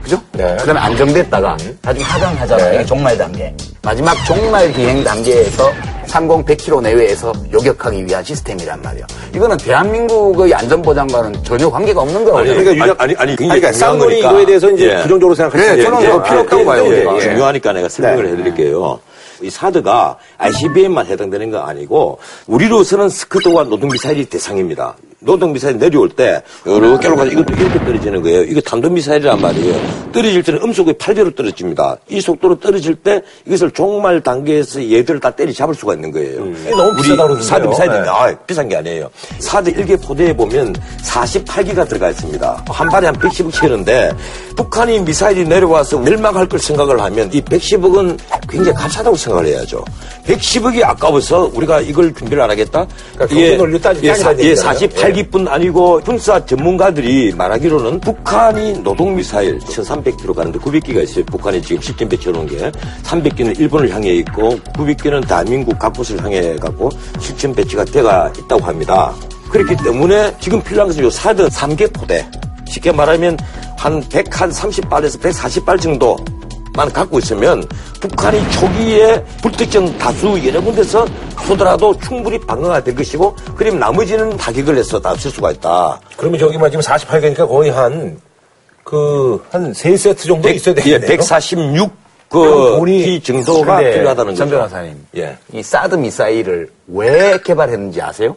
그죠? 네. 그 다음에 안정됐다가 나중에 하강하잖아요. 네. 이게 종말 단계. 마지막 종말 비행 단계에서 상공 100km 내외에서 요격하기 위한 시스템이란 말이에요. 이거는 대한민국의 안전보장과는 전혀 관계가 없는 거라고 아니. 그러니까 유력- 아니, 아니, 아니, 굉장히 그러니까 거니까. 이거에 대해서 이제 예. 부정적으로 생각하시는 네, 저는 예, 그거 예, 필요 없다고 예, 봐요, 예. 예. 중요하니까 내가 설명을 네. 해드릴게요. 이 사드가 ICBM만 해당되는 거 아니고 우리로서는 스크드와 노동미사일이 대상입니다. 노동미사일 내려올 때, 요렇게 올라가서 네. 이것도 이렇게 떨어지는 거예요. 이게 탄도미사일이란 말이에요. 떨어질 때는 음속의 8배로 떨어집니다. 이 속도로 떨어질 때 이것을 종말 단계에서 얘들을 다 때리 잡을 수가 있는 거예요. 음. 네, 너무 비싸다고 사드 미사일인데, 네. 아, 비싼 게 아니에요. 사드 1개 포대에 보면 48기가 들어가 있습니다. 한 발에 한 110억 채는데, 북한이 미사일이 내려와서 멸망할 걸 생각을 하면 이 110억은 굉장히 값싸다고 생각을 해야죠. 110억이 아까워서 우리가 이걸 준비를 안 하겠다? 그러니까 예, 논리 따지게 예, 예, 48 헬기뿐 아니고 군사 전문가들이 말하기로는 북한이 노동미사일 1300km 가는데 900기가 있어요. 북한이 지금 실전 배치해놓은 게 300기는 일본을 향해 있고 900기는 대한민국 각곳을 향해 갖고 실전 배치가 돼가 있다고 합니다. 그렇기 때문에 지금 필요한 것은 요 사드 3개 포대 쉽게 말하면 한 100, 한 30발에서 140발 정도 만 갖고 있으면 북한이 초기에 불특정 다수 여러 군데서 쏘더라도 충분히 방어가 될 것이고 그럼 나머지는 타격을 해서 다 쓸 수가 있다. 그러면 저기만 지금 48개니까 거의 한, 그, 한 3세트 정도 있어야 예, 되겠네요. 146 그럼 그 돈이- 기 정도가 필요하다는 거죠. 전 변호사님, 예. 이 사드 미사일을 왜 개발했는지 아세요?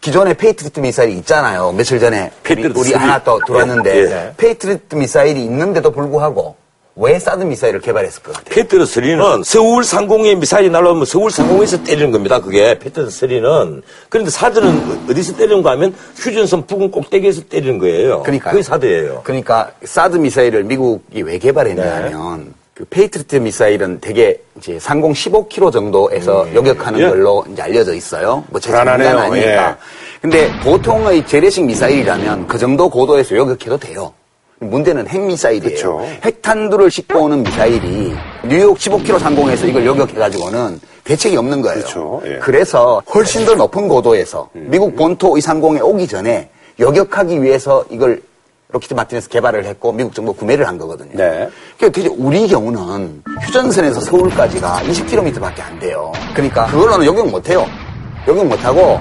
기존에 패트리어트 미사일이 있잖아요. 며칠 전에 우리, 우리. 하나 또 들어왔는데 예, 예. 패트리어트 미사일이 있는데도 불구하고 왜 사드 미사일을 개발했을 것 같아요? 패트리어트 3는 서울 상공에 미사일이 날아오면 서울 상공에서 때리는 겁니다. 그게 패트리어트 3는. 그런데 사드는 어디서 때리는 거 하면 휴전선 부근 꼭대기에서 때리는 거예요. 그러니까요. 그게 사드예요. 그러니까 사드 미사일을 미국이 왜 개발했냐면 그 Patriot 미사일은 되게 이제 상공 15km 정도에서 요격하는 예. 걸로 이제 알려져 있어요. 뭐제 불안하네요. 장난 아니니까. 예. 근데 보통의 재래식 미사일이라면 그 정도 고도에서 요격해도 돼요. 문제는 핵미사일이에요. 그쵸. 핵탄두를 싣고 오는 미사일이 뉴욕 15km 상공에서 이걸 요격해가지고는 대책이 없는 거예요. 예. 그래서 훨씬 더 높은 고도에서 미국 본토 의 상공에 오기 전에 요격하기 위해서 이걸 Lockheed Martin에서 개발을 했고 미국 정부 구매를 한 거거든요. 네. 그러니까 대체 우리 경우는 휴전선에서 서울까지가 20km밖에 안 돼요. 그러니까 그걸로는 요격 못 해요. 요격 못 하고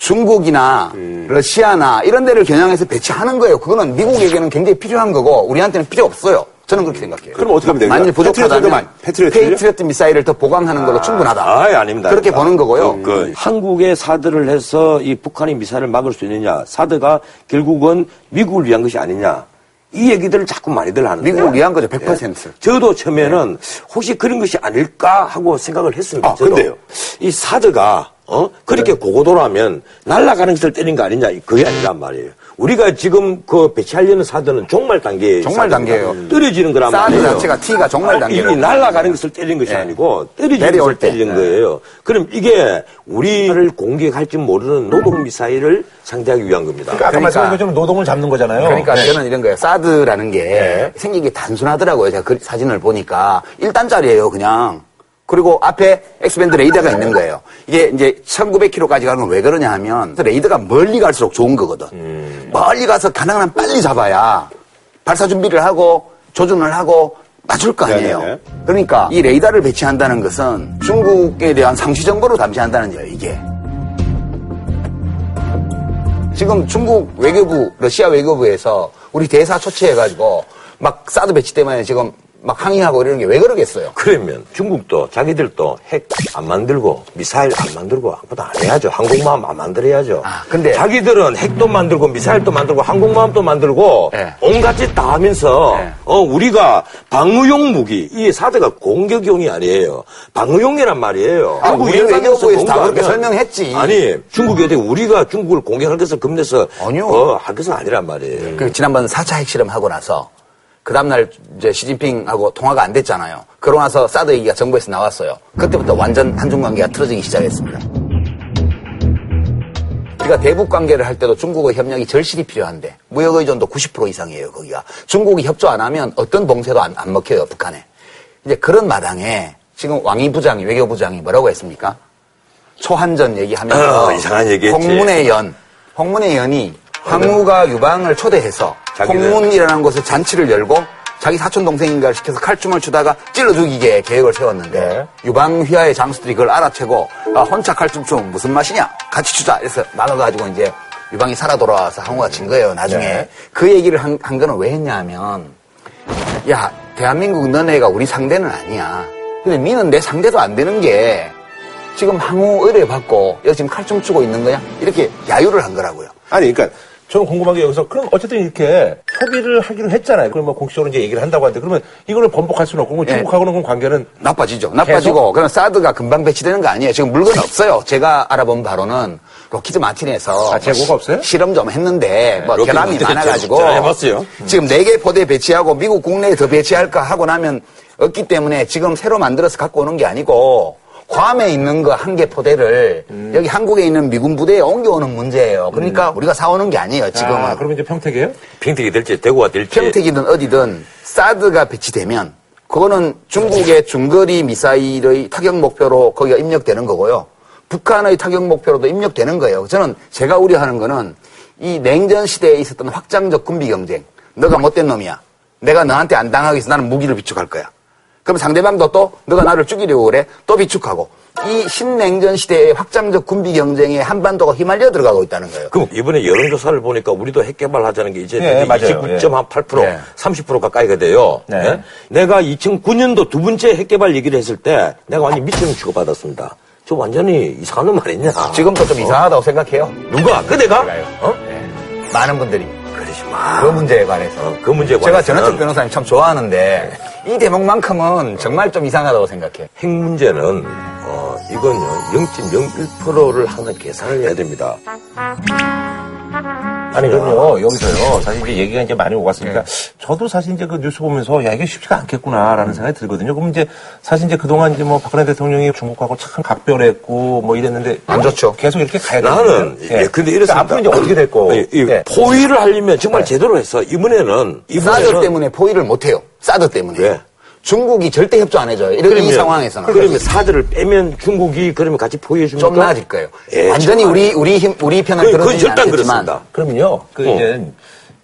중국이나 러시아나 이런 데를 겨냥해서 배치하는 거예요. 그거는 미국에게는 굉장히 필요한 거고 우리한테는 필요 없어요. 저는 그렇게 생각해요. 그럼 어떻게 하면 됩니까? 만일 부족하다면? Patriot 미사일을 더 보강하는 걸로 충분하다. 아, 아닙니다. 그렇게 보는 거고요. 그, 그 한국의 사드를 해서 이 북한의 미사일을 막을 수 있느냐. 사드가 결국은 미국을 위한 것이 아니냐. 이 얘기들을 자꾸 많이들 하는데. 미국을 위한 거죠, 100%. 저도 처음에는 혹시 그런 것이 아닐까 하고 생각을 했습니다. 아, 저도. 근데요? 이 사드가 어? 그렇게 고고도라면 날아가는 것을 때린 거 아니냐 그게 아니란 말이에요. 우리가 지금 그 배치하려는 사드는 종말 단계에 종말 단계예요. 떨어지는 거란 사드 말이에요. 자체가 T가 종말 단계를 이미 날아가는 것을 때리는 것이 네. 아니고 떨어지는 내려올 것을 때. 때리는 네. 거예요. 그럼 이게 우리를 공격할 줄 모르는 노동 미사일을 상대하기 위한 겁니다. 그러니까 아까 그러니까- 말씀하신 것처럼 노동을 잡는 거잖아요. 그러니까 네. 저는 이런 거예요. 사드라는 게 네. 생긴 게 단순하더라고요. 제가 그 사진을 보니까 1단짜리예요, 그냥. 그리고 앞에 X-band 레이더가 있는 거예요. 이게 이제 1900km까지 가는 건 왜 그러냐 하면 레이더가 멀리 갈수록 좋은 거거든. 멀리 가서 가능한 한 빨리 잡아야 발사 준비를 하고 조준을 하고 맞출 거 아니에요. 네네네. 그러니까 이 레이더를 배치한다는 것은 중국에 대한 상시 정보를 감시한다는 거예요, 이게. 지금 중국 외교부, 러시아 외교부에서 우리 대사 초치해가지고 막 사드 배치 때문에 지금 막 항의하고 이러는 게 왜 그러겠어요? 그러면 중국도 자기들도 핵 안 만들고 미사일 안 만들고 아무것도 안 해야죠. 항공모함 안 만들어야죠. 아, 근데- 자기들은 핵도 만들고 미사일도 만들고 항공모함도 만들고 네. 온갖 짓 다 하면서 네. 어 우리가 방어용 무기 이 사드가 공격용이 아니에요. 방어용이란 말이에요. 아, 중국 우리 외교부에서 다 그렇게 설명했지. 아니 중국이 어디 우리가 중국을 공격할 것을 겁내서 아니요. 어, 할 것은 아니란 말이에요. 그 지난번 4차 핵실험 하고 나서 그 다음날 이제 시진핑하고 통화가 안 됐잖아요. 그러고 나서 사드 얘기가 정부에서 나왔어요. 그때부터 완전 한중 관계가 틀어지기 시작했습니다. 우리가 대북 관계를 할 때도 중국의 협력이 절실히 필요한데 무역 의존도 90% 이상이에요 거기가 중국이 협조 안 하면 어떤 봉쇄도 안, 안 먹혀요 북한에 이제 그런 마당에 지금 왕이 부장이 외교부장이 뭐라고 했습니까? 초한전 얘기하면서 어, 이상한 얘기했지. 홍문의 연 홍문의 연이 황후가 유방을 초대해서 홍문이라는 곳에 잔치를 열고 자기 사촌 동생인가를 시켜서 칼춤을 추다가 찔러 죽이게 계획을 세웠는데 네. 유방 휘하의 장수들이 그걸 알아채고 아, 혼자 칼춤 추면 무슨 맛이냐? 같이 추자. 이래서 막아가지고 이제 유방이 살아 돌아와서 항우가 진 거예요 나중에. 네. 그 얘기를 한, 한 거는 왜 했냐면 야 대한민국 너네가 우리 상대는 아니야. 근데 미는 내 상대도 안 되는 게 지금 항우 의뢰 받고 여기 지금 칼춤 추고 있는 거야 이렇게 야유를 한 거라고요. 아니, 그러니까 저는 궁금한 게 여기서 그럼 어쨌든 이렇게 협의를 하기로 했잖아요. 그럼 뭐 공식적으로 이제 얘기를 한다고 하는데 그러면 이거를 번복할 수는 없고 예. 중국하고는 그럼 관계는 나빠지죠. 나빠지고 그럼 사드가 금방 배치되는 거 아니에요. 지금 물건 없어요. 제가 알아본 바로는 로키즈 마틴에서 아, 재고가 없어요? 실험 좀 했는데 뭐 로키즈 결함이 마틴에 많아가지고 해봤어요. 지금 네 개 포대 배치하고 미국 국내에 더 배치할까 하고 나면 없기 때문에 지금 새로 만들어서 갖고 오는 게 아니고 괌에 있는 거 한 개 포대를 음. 여기 한국에 있는 미군 부대에 옮겨오는 문제예요. 그러니까 우리가 사오는 게 아니에요. 지금은. 아, 그럼 이제 평택이에요? 평택이 될지 대구가 될지 평택이든 어디든 사드가 배치되면 그거는 중국의 중거리 미사일의 타격 목표로 거기가 입력되는 거고요. 북한의 타격 목표로도 입력되는 거예요. 저는 제가 우려하는 거는 이 냉전 시대에 있었던 확장적 군비 경쟁. 너가 못된 놈이야. 내가 너한테 안 당하기 위해서 나는 무기를 비축할 거야. 그럼 상대방도 또 너가 나를 죽이려고 그래? 또 비축하고. 이 신냉전 시대의 확장적 군비 경쟁에 한반도가 휘말려 들어가고 있다는 거예요. 그럼 이번에 여론조사를 보니까 우리도 핵 개발하자는 게 이제 예, 맞아요. 29.8% 예. 30% 가까이가 돼요. 네. 예? 내가 2009년도 두 번째 핵 개발 얘기를 했을 때 내가 완전 미처럼 취급받았습니다. 저 완전히 이상한 놈 아니냐. 지금도 좀 이상하다고 생각해요. 누가? 그 내가? 어? 많은 분들이. 그 문제에 관해서. 어, 그 문제에 제가 관해서는 전현석 변호사님 참 좋아하는데 이 대목만큼은 정말 좀 이상하다고 생각해. 핵 문제는 어, 이건요 0.01%를 항상 계산을 해야 됩니다. 아니, 그럼요, 여기서요, 사실 이제 얘기가 이제 많이 오갔으니까, 저도 사실 이제 그 뉴스 보면서, 야, 이게 쉽지가 않겠구나라는 생각이 들거든요. 그럼 이제, 사실 이제 그동안 이제 뭐 박근혜 대통령이 중국하고 참 각별했고, 뭐 이랬는데. 안 좋죠. 계속 이렇게 가야 나는 되는데. 예, 근데 이렇습니다. 그러니까 앞으로 이제 어떻게 될 거? 이, 이 예. 포위를 하려면 정말 제대로 해서 이번에는 사드 이번에는 때문에 포위를 못 해요. 사드 때문에. 왜? 중국이 절대 협조 안 해줘요. 이런 이 상황에서는. 그러면 사드를 빼면 중국이 그러면 같이 포위해 줍니까? 좀 나아질 거예요. 예, 완전히. 우리 우리 힘 우리 편을 그건 들어주지 않겠지만 그렇습니다. 그러면요, 그 어. 이제,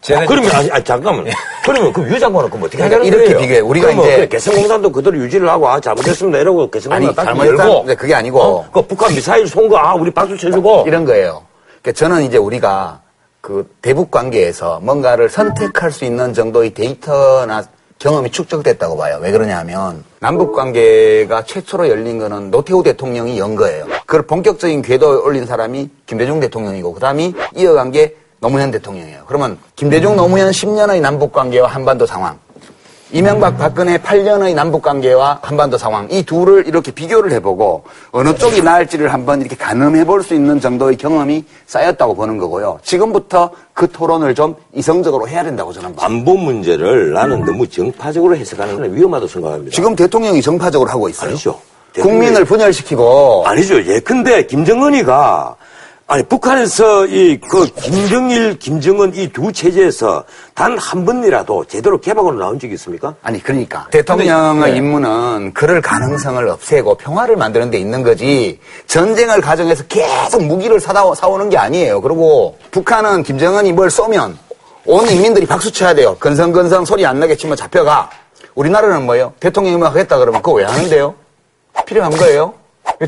제가. 이제 그러면 아니, 아니 잠깐만. 그러면 그 유장관은 그럼 어떻게 그러니까 하자는 이렇게 거예요? 비교해. 우리가 이제- 개성공단도 그대로 유지를 하고 아 잘못했습니다 이러고 개성공단 아니, 딱 잘못했다. 근데 그게 아니고. 어? 그 북한 미사일 쏜 거 아 우리 박수 쳐주고 이런 거예요. 그러니까 저는 이제 우리가 그 대북 관계에서 뭔가를 선택할 수 있는 정도의 데이터나 경험이 축적됐다고 봐요. 왜 그러냐 하면 남북 관계가 최초로 열린 거는 노태우 대통령이 연 거예요. 그걸 본격적인 궤도에 올린 사람이 김대중 대통령이고 그다음이 이어간 게 노무현 대통령이에요. 그러면 김대중 노무현 10년의 남북 관계와 한반도 상황 이명박 박근혜 8년의 남북 관계와 한반도 상황 이 둘을 이렇게 비교를 해보고 어느 쪽이 나을지를 한번 이렇게 가늠해 볼 수 있는 정도의 경험이 쌓였다고 보는 거고요. 지금부터 그 토론을 좀 이성적으로 해야 된다고 저는 봐요. 안보 문제를 나는 너무 정파적으로 해석하는 건 위험하다고 생각합니다. 지금 대통령이 정파적으로 하고 있어요. 아니죠. 국민을 분열시키고 아니죠. 예. 근데 김정은이가 아니 북한에서 이 그 김정일, 김정은 이 두 체제에서 단 한 번이라도 제대로 개방으로 나온 적이 있습니까? 아니 그러니까 대통령의 네. 임무는 그럴 가능성을 없애고 평화를 만드는 데 있는 거지 전쟁을 가정해서 계속 무기를 사다 사오는 게 아니에요. 그리고 북한은 김정은이 뭘 쏘면 온 인민들이 박수 쳐야 돼요. 건성건성 소리 안 나게 치면 잡혀가. 우리나라는 뭐예요? 대통령이 뭐 하겠다 그러면 그거 왜 하는데요? 필요한 거예요?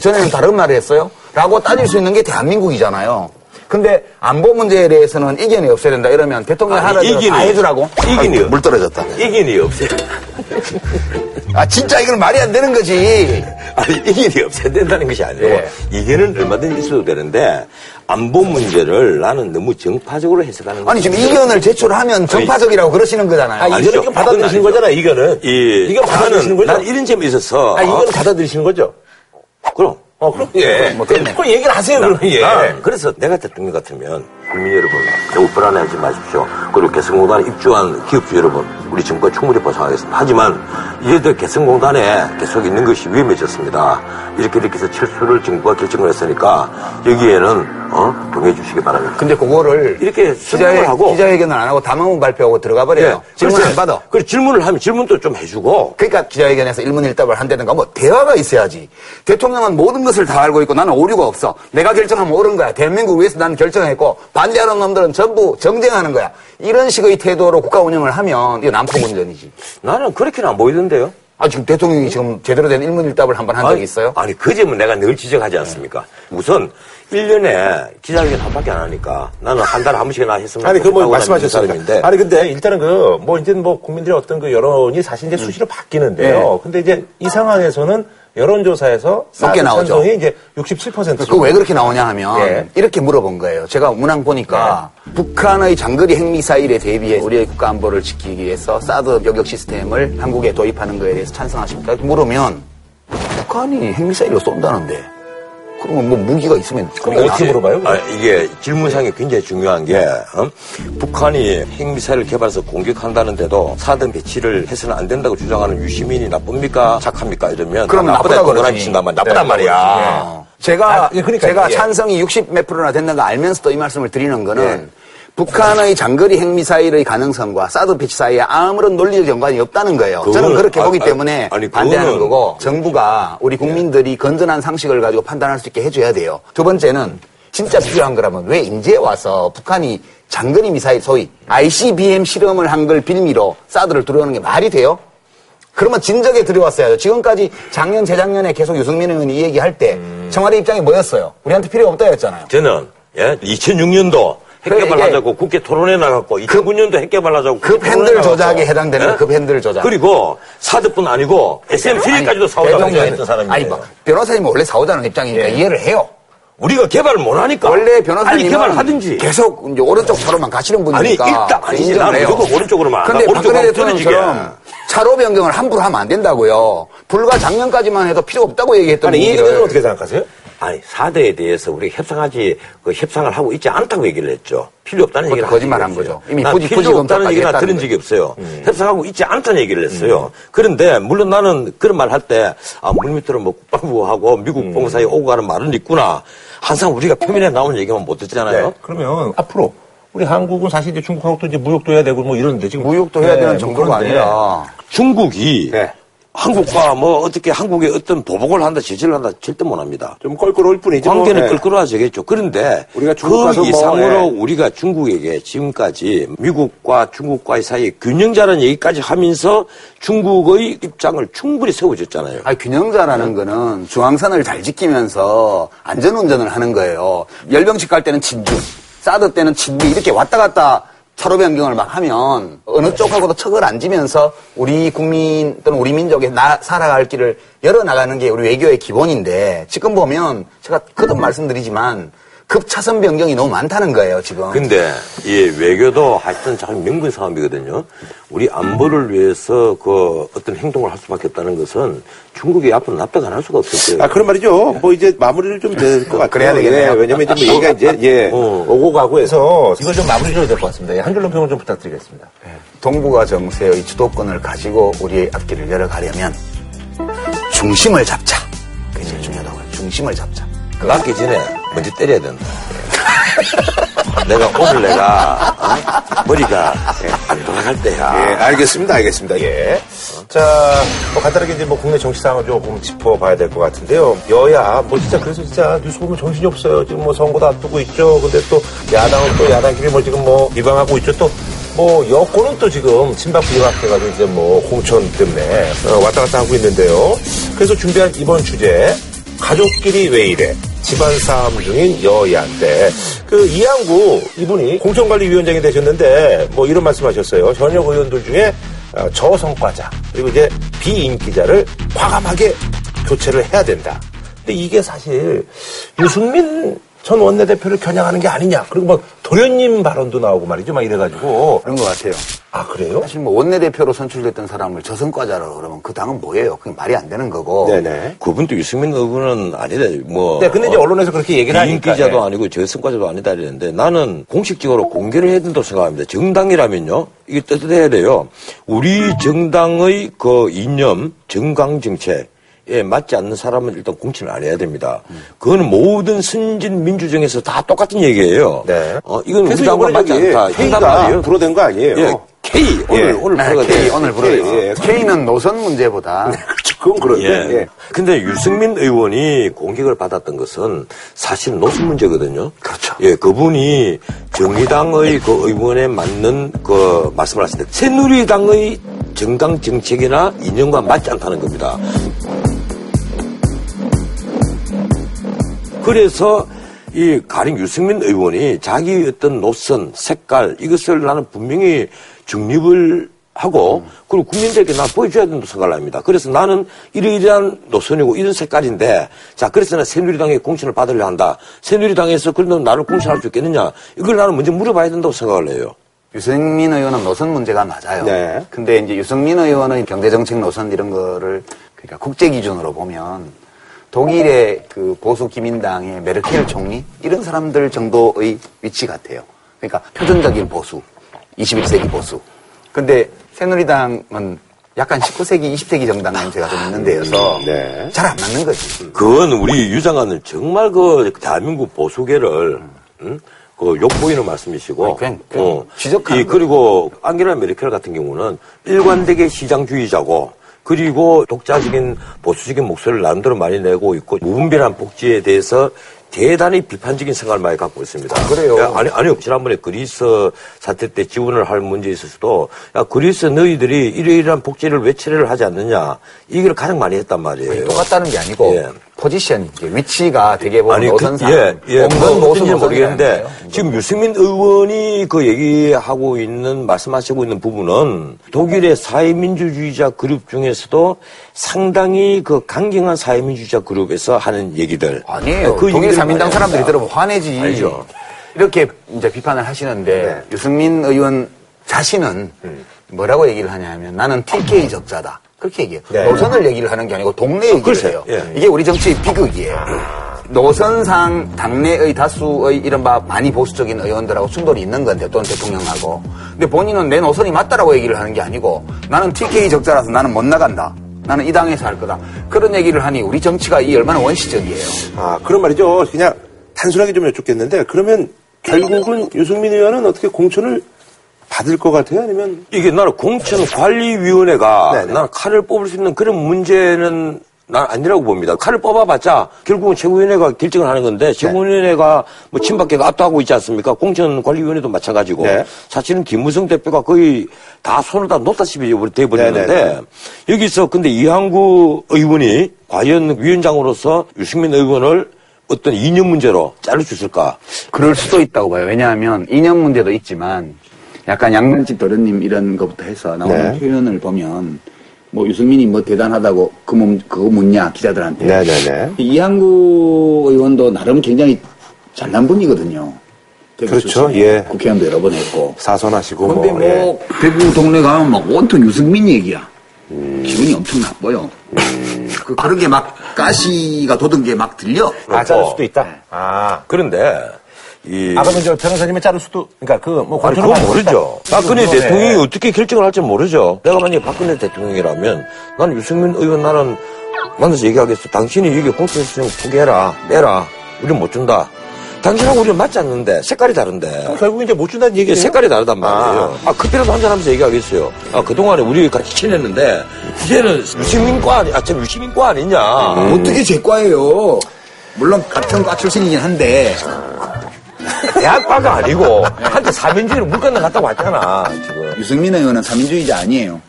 전에는 다른 말을 했어요? 라고 따질 수 있는 게 대한민국이잖아요. 근데 안보 문제에 대해서는 이견이 없어야 된다 이러면 대통령 하라 대로 다 해주라고? 이견이 물 떨어졌다. 이견이 없어요. 아 진짜 이건 말이 안 되는 거지. 아니, 이견이 없어야 된다는 것이 아니고, 예. 이견은 얼마든지 있어도 되는데, 안보 문제를 나는 너무 정파적으로 해석하는 아니 지금 이견을 제출하면 정파적이라고 그러시는 거잖아요. 아, 이거는 받아들이시는 거잖아요, 이거는. 이, 이건 받아들이시는 거죠? 난 이런 점에 있어서. 아, 이거는 받아들이시는 거죠? 그럼. 어, 그럼, 예. 뭐. 그럼 얘기를 하세요, 그러면, 예. 난 그래서 내가 대통령 같으면 국민 여러분 너무 불안해하지 마십시오. 그리고 개성공단에 입주한 기업주 여러분 우리 정부가 충분히 보상하겠습니다. 하지만 이제들 개성공단에 계속 있는 것이 위험해졌습니다. 이렇게 이렇게 해서 철수를 정부가 결정을 했으니까 여기에는 어? 동의해 주시기 바랍니다. 근데 그거를 이렇게 기자회, 하고 기자회견을 안 하고 담화문 발표하고 들어가 버려요. 질문 안 받아. 그 질문을 하면 질문도 좀 해주고 그러니까 기자회견에서 일문일답을 한다든가 뭐 대화가 있어야지. 대통령은 모든 것을 다 알고 있고 나는 오류가 없어. 내가 결정하면 옳은 거야. 대한민국 위해서 나는 결정했고 반대하는 놈들은 전부 정쟁하는 거야. 이런 식의 태도로 국가 운영을 하면 이거 난폭운전이지. 나는 그렇게는 안 보이던데요. 아 지금 대통령이 지금 제대로 된 일문일답을 한번 한 적이 있어요? 아니, 그 점은 내가 늘 지적하지 않습니까? 우선, 1년에 기자회견 한 밖에 안 하니까 나는 한 달에 한 번씩이나 했으면 아니, 그 뭐. 사람인데 아니, 근데 일단은 그, 뭐, 이제 뭐, 국민들의 어떤 그 여론이 사실 이제 수시로 바뀌는데요. 근데 이제 이 상황에서는 여론조사에서 높게 나오죠. 찬성이 이제 67%. 그거 왜 그렇게 나오냐 하면 예. 이렇게 물어본 거예요. 제가 문항 보니까 북한의 장거리 핵미사일에 대비해 우리의 국가 안보를 지키기 위해서 사드 요격 시스템을 한국에 도입하는 거에 대해서 찬성하십니까? 물으면 북한이 핵미사일로 쏜다는데 그러면 뭐 무기가 있으면 어떻게 물어봐요? 아, 이게 질문상이 굉장히 중요한 게 어? 북한이 핵미사일을 개발해서 공격한다는데도 사드 배치를 해서는 안 된다고 주장하는 유시민이 나쁩니까? 착합니까? 이러면 그럼 나 나쁘다고 나쁘다고 그러지. 친단 말 나쁘단 네, 말이야. 어. 제가 아, 예, 그러니까, 제가 예. 찬성이 60 몇 프로나 된다는 거 알면서도 이 말씀을 드리는 거는 북한의 장거리 핵미사일의 가능성과 사드 배치 사이에 아무런 논리적 연관이 없다는 거예요. 저는 그거는- 그렇게 아, 보기 아, 때문에 아니, 반대하는 그거는- 거고 정부가 우리 국민들이 건전한 상식을 가지고 판단할 수 있게 해줘야 돼요. 두 번째는 진짜 필요한 거라면 왜 이제 와서 북한이 장거리 미사일 소위 ICBM 실험을 한 걸 빌미로 사드를 들어오는 게 말이 돼요? 그러면 진작에 들여왔어야죠. 지금까지 작년, 재작년에 계속 유승민 의원이 이 얘기할 때 청와대 입장이 뭐였어요? 우리한테 필요 없다 였잖아요. 저는 예, 2006년도 핵 그래, 개발하자고 국회 토론회 나갔고 2009년도 핵 개발하자고 급 핸들 조작에. 해당되는 예? 급 핸들 조작. 그리고 사드뿐 아니고 SM3까지도 사오자고 했던 사람이에요. 아니, 뭐, 변호사님은 원래 사오자는 입장이니까 이해를 해요. 우리가 개발을 못 하니까 원래 빨리 변호사님은 개발하든지 계속 이제 오른쪽 차로만 가시는 분이니까 아니, 일단 아니지. 나는. 무조건 오른쪽으로만. 근데 나 박근혜. 대통령처럼 차로 변경을 함부로 하면 안 된다고요. 불과 작년까지만 해도 필요 없다고 얘기했던 아니, 이 얘기는 어떻게 생각하세요? 아니 사대에 대해서 우리가 협상하지 그 협상을 하고 있지 않다고 얘기를 했죠. 필요 없다는 얘기를 거짓말 한 거죠. 이미 난 부지- 필요 없다는 얘기는 들은 적이 없어요. 협상하고 있지 않다는 얘기를 했어요. 그런데 물론 나는 그런 말 할 때 아, 물밑으로 뭐 국방부하고 미국 공사에 오고 가는 말은 있구나. 항상 우리가 표면에 나오는 얘기만 못 듣잖아요. 네. 그러면 앞으로 우리 한국은 사실 이제 중국하고 또 이제 무역도 해야 되고 뭐 이러는데 지금 무역도 해야 네, 되는 뭐 정도가 아니라 중국이 네. 한국과 뭐 어떻게 한국에 어떤 보복을 한다, 제재를 한다 절대 못 합니다. 좀 껄끄러울 뿐이지. 관계는 뭐, 네. 끌끌어지겠죠. 그런데 우리가 그 뭐, 이상으로 예. 우리가 중국에게 지금까지 미국과 중국과의 사이 균형자라는 얘기까지 하면서 중국의 입장을 충분히 세워줬잖아요. 아니, 균형자라는 거는 중앙선을 잘 지키면서 안전운전을 하는 거예요. 열병식 갈 때는 진주, 사드 때는 진미 이렇게 왔다 갔다 차로 변경을 막 하면 어느 쪽하고도 척을 안 지면서 우리 국민 또는 우리 민족의 나, 살아갈 길을 열어나가는 게 우리 외교의 기본인데 지금 보면 제가 거듭 말씀드리지만 급차선 변경이 너무 많다는 거예요, 지금. 근데 이 외교도 하여튼 참 명분 싸움이거든요. 우리 안보를 위해서 그 어떤 행동을 할 수밖에 없다는 것은 중국이 앞으로 납득 안 할 수가 없을 거예요. 아, 그런 말이죠. 뭐 이제 마무리를 좀 될 것 같아요. 그래야 되겠네요. 예, 왜냐면 이제 뭐 얘기가 이제, 예, 어. 오고 가고 해서 이걸 좀 마무리 를될것 같습니다. 예, 한 줄로 평을 좀 부탁드리겠습니다. 동북아 정세의 주도권을 가지고 우리의 앞길을 열어가려면 중심을 잡자. 그게 제일 중요하다고요. 중심을 잡자. 하기 전에 먼저 때려야 된다. 내가 오늘 내가 어? 머리가 안 돌아갈 때야. 예, 알겠습니다, 알겠습니다. 예. 자, 뭐 간단하게 이제 뭐 국내 정치 상황을 조금 짚어봐야 될 것 같은데요. 여야, 뭐 진짜 그래서 진짜 뉴스 보면 정신이 없어요. 지금 뭐 선거도 앞두고 있죠. 근데 또 야당은 또 야당끼리 뭐 지금 뭐 비방하고 있죠. 또 뭐 여권은 또 지금 친박 비박해가지고 이제 뭐 공천 때문에 어, 왔다 갔다 하고 있는데요. 그래서 준비한 이번 주제 가족끼리 왜 이래? 집안 싸움 중인 여야인데 그 이양구 이분이 공천관리위원장이 되셨는데 뭐 이런 말씀하셨어요. 현역 의원들 중에 어, 저성과자 그리고 이제 비인기자를 과감하게 교체를 해야 된다. 근데 이게 사실 유승민 전 원내대표를 겨냥하는 게 아니냐. 그리고 막 도련님 발언도 나오고 말이죠. 막 이래가지고 그런 것 같아요. 아 그래요? 사실 뭐 원내대표로 선출됐던 사람을 저승과자라고 그러면 그 당은 뭐예요? 그게 말이 안 되는 거고. 네네. 그분도 유승민 의원은 아니다. 뭐. 네, 근데 이제 언론에서 그렇게 얘기를 하니까. 인기자도 네. 아니고 저승과자도 아니다 이랬는데 나는 공식적으로 공개를 해야 된다고 생각합니다. 정당이라면요. 이게 뜻해야 돼요. 우리 정당의 그 이념, 정강 정책, 에 맞지 않는 사람은 일단 공천을 안 해야 됩니다. 그거는 모든 선진 민주정에서 다 똑같은 얘기예요. 네. 어, 이건 우리 당과 맞지 않다. K가. 불어된 거 아니에요? 예, K 오늘 예. 오늘 네, 불어가 K 돼요. 오늘 불어요. 예. K는 노선 문제보다 그건 그런데. 예. 예. 근데 유승민 의원이 공격을 받았던 것은 사실 노선 문제거든요. 그렇죠. 예, 그분이 정의당의 그 의원에 맞는 그 말씀을 하시는데 새누리당의 정당 정책이나 이념과 맞지 않다는 겁니다. 그래서 이 가령 유승민 의원이 자기 어떤 노선, 색깔 이것을 나는 분명히 중립을 하고 그리고 국민들에게 나 보여줘야 된다고 생각을 합니다. 그래서 나는 이러이러한 노선이고 이런 색깔인데 자 그래서 는 새누리당의 공천을 받으려 한다. 새누리당에서 그러면 나를 공천할 수 있겠느냐 이걸 나는 먼저 물어봐야 된다고 생각을 해요. 유승민 의원은 노선 문제가 맞아요. 네. 근데 이제 유승민 의원의 경제정책 노선 이런 거를 그러니까 국제 기준으로 보면 독일의 그 보수 기민당의 메르켈 총리 이런 사람들 정도의 위치 같아요. 그러니까 표준적인 보수, 21세기 보수. 근데 새누리당은 약간 19세기, 20세기 정당 냄새가 좀 있는 데여서 네. 잘안 맞는 거지. 그건 우리 유장관은 정말 그 대한민국 보수계를 응? 그 욕 보이는 말씀이시고 아니, 그냥- 그냥 지적하는 이 그리고 앙게라 메르켈 같은 경우는 일관되게 시장주의자고 그리고 독자적인 보수적인 목소리를 나름대로 많이 내고 있고 무분별한 복지에 대해서 대단히 비판적인 생각을 많이 갖고 있습니다. 그래요? 야, 아니, 아니요. 지난번에 그리스 사태 때 지원을 할 문제에 있어서도, 야, 그리스 너희들이 이러이러한 복지를 왜 처리를 하지 않느냐. 이걸 가장 많이 했단 말이에요. 똑같다는 게 아니고 예. 포지션, 위치가 되게 보면 아니, 노선상 그, 예, 예, 노선 어떤지 모르겠는데. 지금 유승민 의원이 그 얘기하고 있는, 말씀하시고 있는 부분은 독일의 사회민주주의자 그룹 중에서도 상당히 그 강경한 사회민주주의자 그룹에서 하는 얘기들. 아니에요. 그 독일 많이 사람들이. 들으면 화내지. 아니죠. 이렇게 이제 비판을 하시는데 네. 유승민 의원 자신은 음. 뭐라고 얘기를 하냐면 나는 TK 적자다. 그렇게 얘기해요. 네. 노선을 얘기를 하는 게 아니고 동네 얘기를 글쎄요. 해요. 예. 이게 우리 정치의 비극이에요. 노선상 당내의 다수의 이른바 많이 보수적인 의원들하고 충돌이 있는 건데 또는 대통령하고. 근데 본인은 내 노선이 맞다라고 얘기를 하는 게 아니고 나는 TK 적자라서 나는 못 나간다. 나는 이 당에서 할 거다. 그런 얘기를 하니 우리 정치가 이 얼마나 원시적이에요. 아, 그런 말이죠. 그냥 단순하게 좀 여쭙겠는데, 그러면 결국은 유승민 의원은 어떻게 공천을 받을 것 같아요? 아니면 이게 나는 공천관리위원회가 네네. 나는 칼을 뽑을 수 있는 그런 문제는 난 아니라고 봅니다. 칼을 뽑아봤자 결국은 최고위원회가 결정을 하는 건데 최고위원회가 뭐 친박계가 압도하고 있지 않습니까? 공천관리위원회도 마찬가지고 네. 사실은 김무성 대표가 거의 다 손을 다 놓다시피 돼버리는데 네네네. 여기서 근데 이항구 의원이 과연 위원장으로서 유승민 의원을 어떤 이념 문제로 자를 수 있을까? 그럴 수도 있다고 봐요. 왜냐하면 이념 문제도 있지만 약간 양면집 도련님 이런 것부터 해서 나오는 네. 표현을 보면 뭐 유승민이 뭐 대단하다고 그 문, 그거 묻냐 기자들한테. 네네네. 이항구 의원도 나름 굉장히 잘난 분이거든요. 그렇죠, 예. 국회의원도 여러 번 했고. 사선하시고 근데 뭐, 뭐, 예. 대구 동네 가면 막 온통 유승민 얘기야. 기분이 엄청 나빠요. 그, 그런 게 막 가시가 돋은 게 막 들려. 아, 자를 수도 있다. 아. 그런데 이 아, 그러면 저 변호사님은 자를 수도, 그러니까 그, 뭐, 아니, 그건 모르죠. 박근혜. 대통령이 어떻게 결정을 할지 모르죠. 내가 만약에 박근혜 대통령이라면 나는 유승민 의원 나는 만나서 얘기하겠어. 당신이 이게 공천 신청 포기해라. 빼라. 우리는 못 준다. 당신하고 우리는 맞지 않는데 색깔이 다른데. 결국 이제 못 준다는 얘기예요? 색깔이 다르단 말이에요. 아, 커피라도 한 잔 하면서 얘기하겠어요. 아, 그동안에 우리 같이 친했는데, 이제는 유시민과 아니, 아, 저 유시민과 아니냐. 어떻게 제 과예요? 물론 같은 과 출신이긴 한데 대학과가 아니고, 한테 사민주의를 물건을 갔다 왔잖아, 지금. 유승민 의원은 사민주의자 아니에요.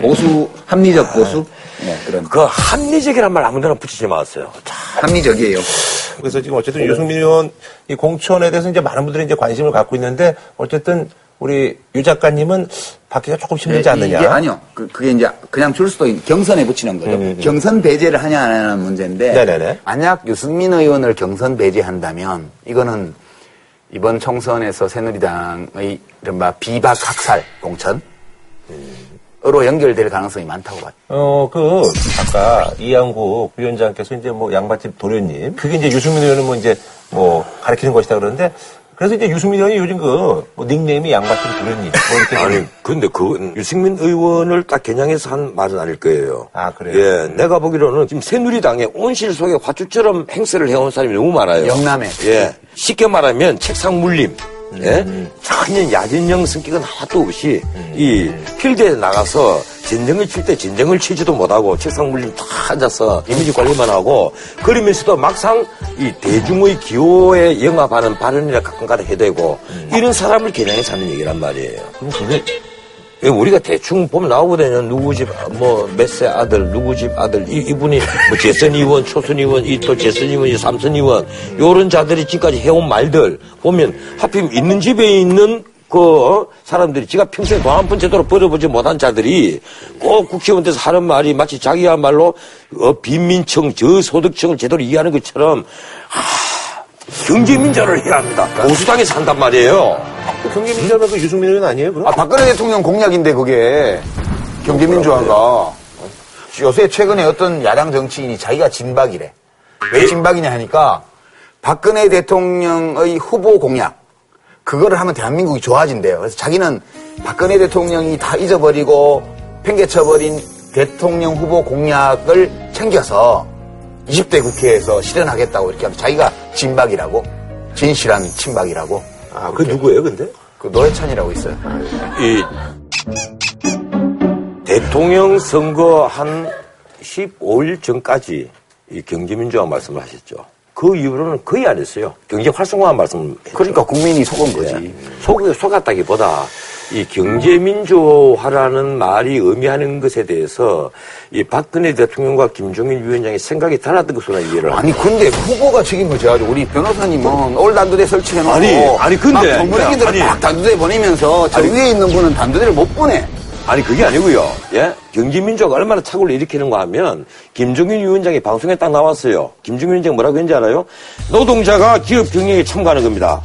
보수, 합리적 보수? 네, 그런. 그 합리적이란 말 아무데나 붙이지 마세요. 합리적이에요. 그래서 지금 어쨌든 유승민 의원 이 공천에 대해서 이제 많은 분들이 이제 관심을 갖고 있는데 어쨌든 우리 유 작가님은 받기가 조금 힘들지 않느냐. 이게 아니요. 그, 그게 이제 그냥 줄 수도 있는 경선에 붙이는 거죠. 경선 배제를 하냐 안 하냐는 문제인데 네네네. 만약 유승민 의원을 경선 배제한다면 이거는 이번 총선에서 새누리당의 이른바 비박 학살 공천 으로 연결될 가능성이 많다고 봐요. 어, 그, 아까 이양국 위원장께서 이제 뭐 양반집 도련님, 그게 이제 유승민 의원은 뭐 이제 뭐 가리키는 것이다 그러는데, 그래서 이제 유승민 의원이 요즘 그, 뭐 닉네임이 양반집 도련님, 뭐 이렇게. 아니, 근데 그 유승민 의원을 딱 겨냥해서 한 말은 아닐 거예요. 아, 그래요? 예, 내가 보기로는 지금 새누리당에 온실 속에 화초처럼 행세를 해온 사람이 너무 많아요. 영남에. 예. 쉽게 말하면 책상 물림. 예? 음. 전혀 야진형 성격은 하나도 없이 이 필드에 나가서 전쟁을 칠때 전쟁을 치지도 못하고 책상 물림 다 앉아서 이미지 관리만 하고 그러면서도 막상 이 대중의 기호에 영합하는 발언이나 가끔가다 해대고 이런 사람을 겨냥해서 하는 얘기란 말이에요. 그럼 그게, 예, 우리가 대충 보면 나오거든요. 누구 집, 뭐, 몇세 아들, 누구 집 아들, 이, 이분이, 뭐, 재선 의원, 초선 의원, 이 또 재선 의원, 이 삼선 의원, 요런 자들이 지금까지 해온 말들, 보면, 하필 있는 집에 있는 그, 어? 사람들이 지가 평생 돈한푼 제대로 벌어보지 못한 자들이 꼭 국회의원 돼서 하는 말이 마치 자기야말로, 어, 빈민층, 저소득층을 제대로 이해하는 것처럼, 하, 경제민주화를 해야 합니다. 보수당에 산단 말이에요. 경제민주화가 그 유승민 의원 아니에요? 그럼? 아, 박근혜 대통령 공약인데 그게 경제민주화가 요새 최근에 어떤 야당 정치인이 자기가 진박이래. 왜 진박이냐 하니까 박근혜 대통령의 후보 공약 그거를 하면 대한민국이 좋아진대요. 그래서 자기는 박근혜 대통령이 다 잊어버리고 팽개쳐버린 대통령 후보 공약을 챙겨서 20대 국회에서 실현하겠다고 이렇게 하면 자기가 진박이라고 진실한 친박이라고 아, 그 누구예요, 근데? 그 노회찬이라고 있어요. 이 대통령 선거 한 15일 전까지 이 경제민주화 말씀을 하셨죠. 그 이후로는 거의 안 했어요. 경제 활성화 말씀을 했죠. 그러니까 국민이 속은 거지. 예. 속, 속았다기보다 이 경제민주화라는 말이 의미하는 것에 대해서 이 박근혜 대통령과 김종인 위원장의 생각이 달랐던 것으로 이해를 합니다. 아니 근데 후보가 책임을 져야죠. 우리 변호사님은 올 단두대 설치해놓고 아니, 아니, 근데- 막 정부행들을. 막 단두대 보내면서 저 아니. 위에 있는 분은 단두대를 못 보내. 아니 그게 아니고요. 예? 경제민주화가 얼마나 착오를 일으키는가 하면 김종인 위원장이 방송에 딱 나왔어요. 김종인 위원장이 뭐라고 했는지 알아요? 노동자가 기업 경영에 참가하는 겁니다.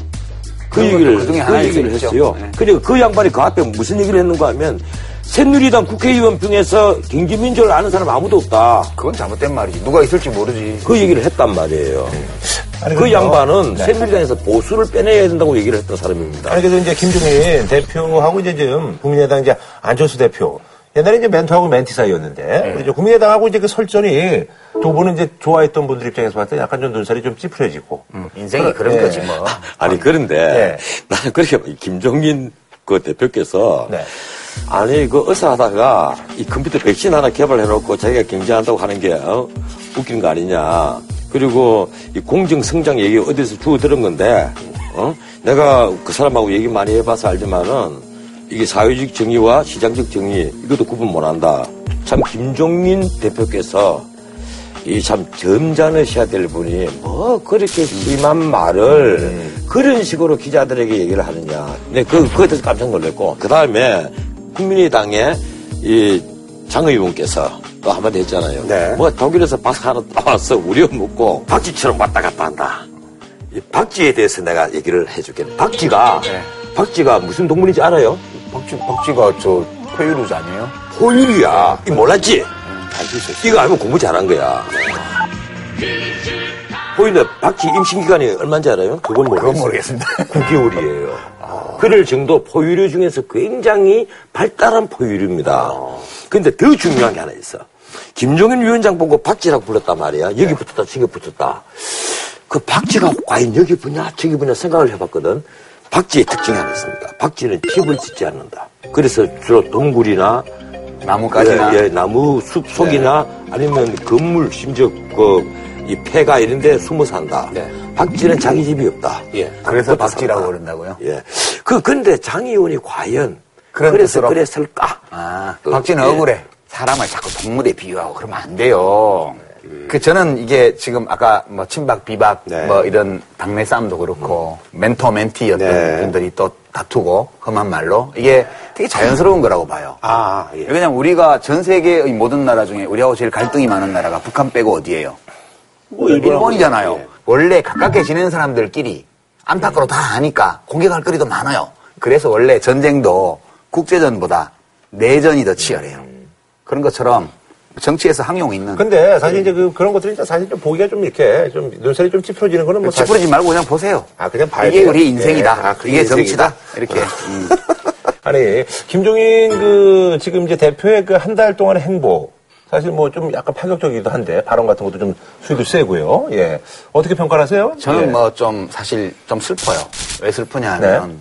그 얘기를 그중에 그 얘기를. 했어요. 네. 그리고 그 양반이 그 앞에 무슨 얘기를 했는가 하면 새누리당 국회의원 중에서 경제민주화를 아는 사람 아무도 없다. 그건 잘못된 말이지. 누가 있을지 모르지. 그 얘기를 했단 말이에요. 아니, 그. 양반은 네. 새누리당에서 보수를 빼내야 된다고 얘기를 했던 사람입니다. 아니, 그래서 이제 김종인 대표하고 이제 지금 국민의당 이제 안철수 대표. 옛날에 이제 멘토하고 멘티 사이였는데, 우리 이제 국민의당하고 이제 그 설전이 두 분은 이제 좋아했던 분들 입장에서 봤을 때 약간 좀 눈살이 좀 찌푸려지고. 인생이 그런 네. 거지 뭐. 아니 그런데 네. 나는 그렇게 김종인 그 대표께서 네. 아니 그 의사하다가 이 컴퓨터 백신 하나 개발해놓고 자기가 경제한다고 하는 게 어? 웃기는 거 아니냐. 그리고 이 공정 성장 얘기 어디서 주워 들은 건데 어? 내가 그 사람하고 얘기 많이 해봐서 알지만은 이게 사회적 정의와 시장적 정의 이것도 구분 못한다. 참 김종인 대표께서 이 참 점잖으셔야 될 분이 뭐 그렇게 심한 말을 그런 식으로 기자들에게 얘기를 하느냐. 네, 그, 그거에 대해서 깜짝 놀랐고. 그 다음에 국민의당의 이 장 의원께서 또 한마디 했잖아요. 네. 뭐 독일에서 박스 하나 따와서 우려 묻고 박쥐처럼 왔다 갔다 한다. 이 박쥐에 대해서 내가 얘기를 해줄게. 박쥐가, 박쥐가 무슨 동물인지 알아요? 박쥐, 박쥐가 저 포유류자 아니에요? 포유류야. 이 몰랐지? 이거 알면 공부 잘한 거야. 포유류 박쥐 임신 기간이 얼마인지 알아요? 그건 모르겠어요. 그건 모르겠습니다. 9개월이에요. 그럴 정도 포유류 중에서 굉장히 발달한 포유류입니다. 근데 더 중요한 게 하나 있어. 김종인 위원장 보고 박쥐라고 불렀단 말이야. 여기 붙었다, 저기 붙었다. 그 박쥐가 과연 여기 붙냐, 저기 붙냐 생각을 해봤거든. 박쥐의 특징이 하나 있습니다. 박쥐는 집을 짓지 않는다. 그래서 주로 동굴이나 나무까지나. 예, 예, 나무 숲 속이나 아니면 건물 심지어 그 이 폐가 이런 데 숨어 산다. 네. 박쥐는 자기 집이 없다. 그래서 붙어 박쥐라고 산다. 그런다고요? 예. 그 근데 장 의원이 과연 그래서 뜻으로. 그랬을까? 아, 그, 박쥐는 예. 억울해. 사람을 자꾸 동물에 비유하고 그러면 안 돼요. 그 저는 이게 지금 아까 뭐 친박 비박 네. 뭐 이런 당내 싸움도 그렇고 멘토 멘티였던 네. 분들이 또 다투고 험한 말로 이게 되게 자연스러운 거라고 봐요. 아, 예. 왜냐면 우리가 전 세계의 모든 나라 중에 우리하고 제일 갈등이 많은 나라가 북한 빼고 어디예요? 뭐 일본 이잖아요. 예. 원래 가깝게 지내는 사람들끼리 안팎으로 다 아니까 공격할 거리도 많아요. 그래서 원래 전쟁도 국제전보다 내전이 더 치열해요. 그런 것처럼 정치에서 항용 있는 근데 사실 이제 그, 그런 것들이 사실 좀 보기가 좀 이렇게 좀 눈살이 좀 찌푸러지는 거는 뭐. 찌푸리지 말고 그냥 보세요. 아, 그냥 봐야 이게 돼요? 우리 인생이다. 예. 아, 그게 이게 인생이다? 정치다. 이렇게. 음. 아니, 김종인 그, 지금 이제 대표의 그 한 달 동안의 행보. 사실 뭐 좀 약간 파격적이기도 한데, 발언 같은 것도 좀 수위도 세고요. 예. 어떻게 평가를 하세요? 저는 예. 뭐 좀 사실 좀 슬퍼요. 왜 슬프냐 하면 네.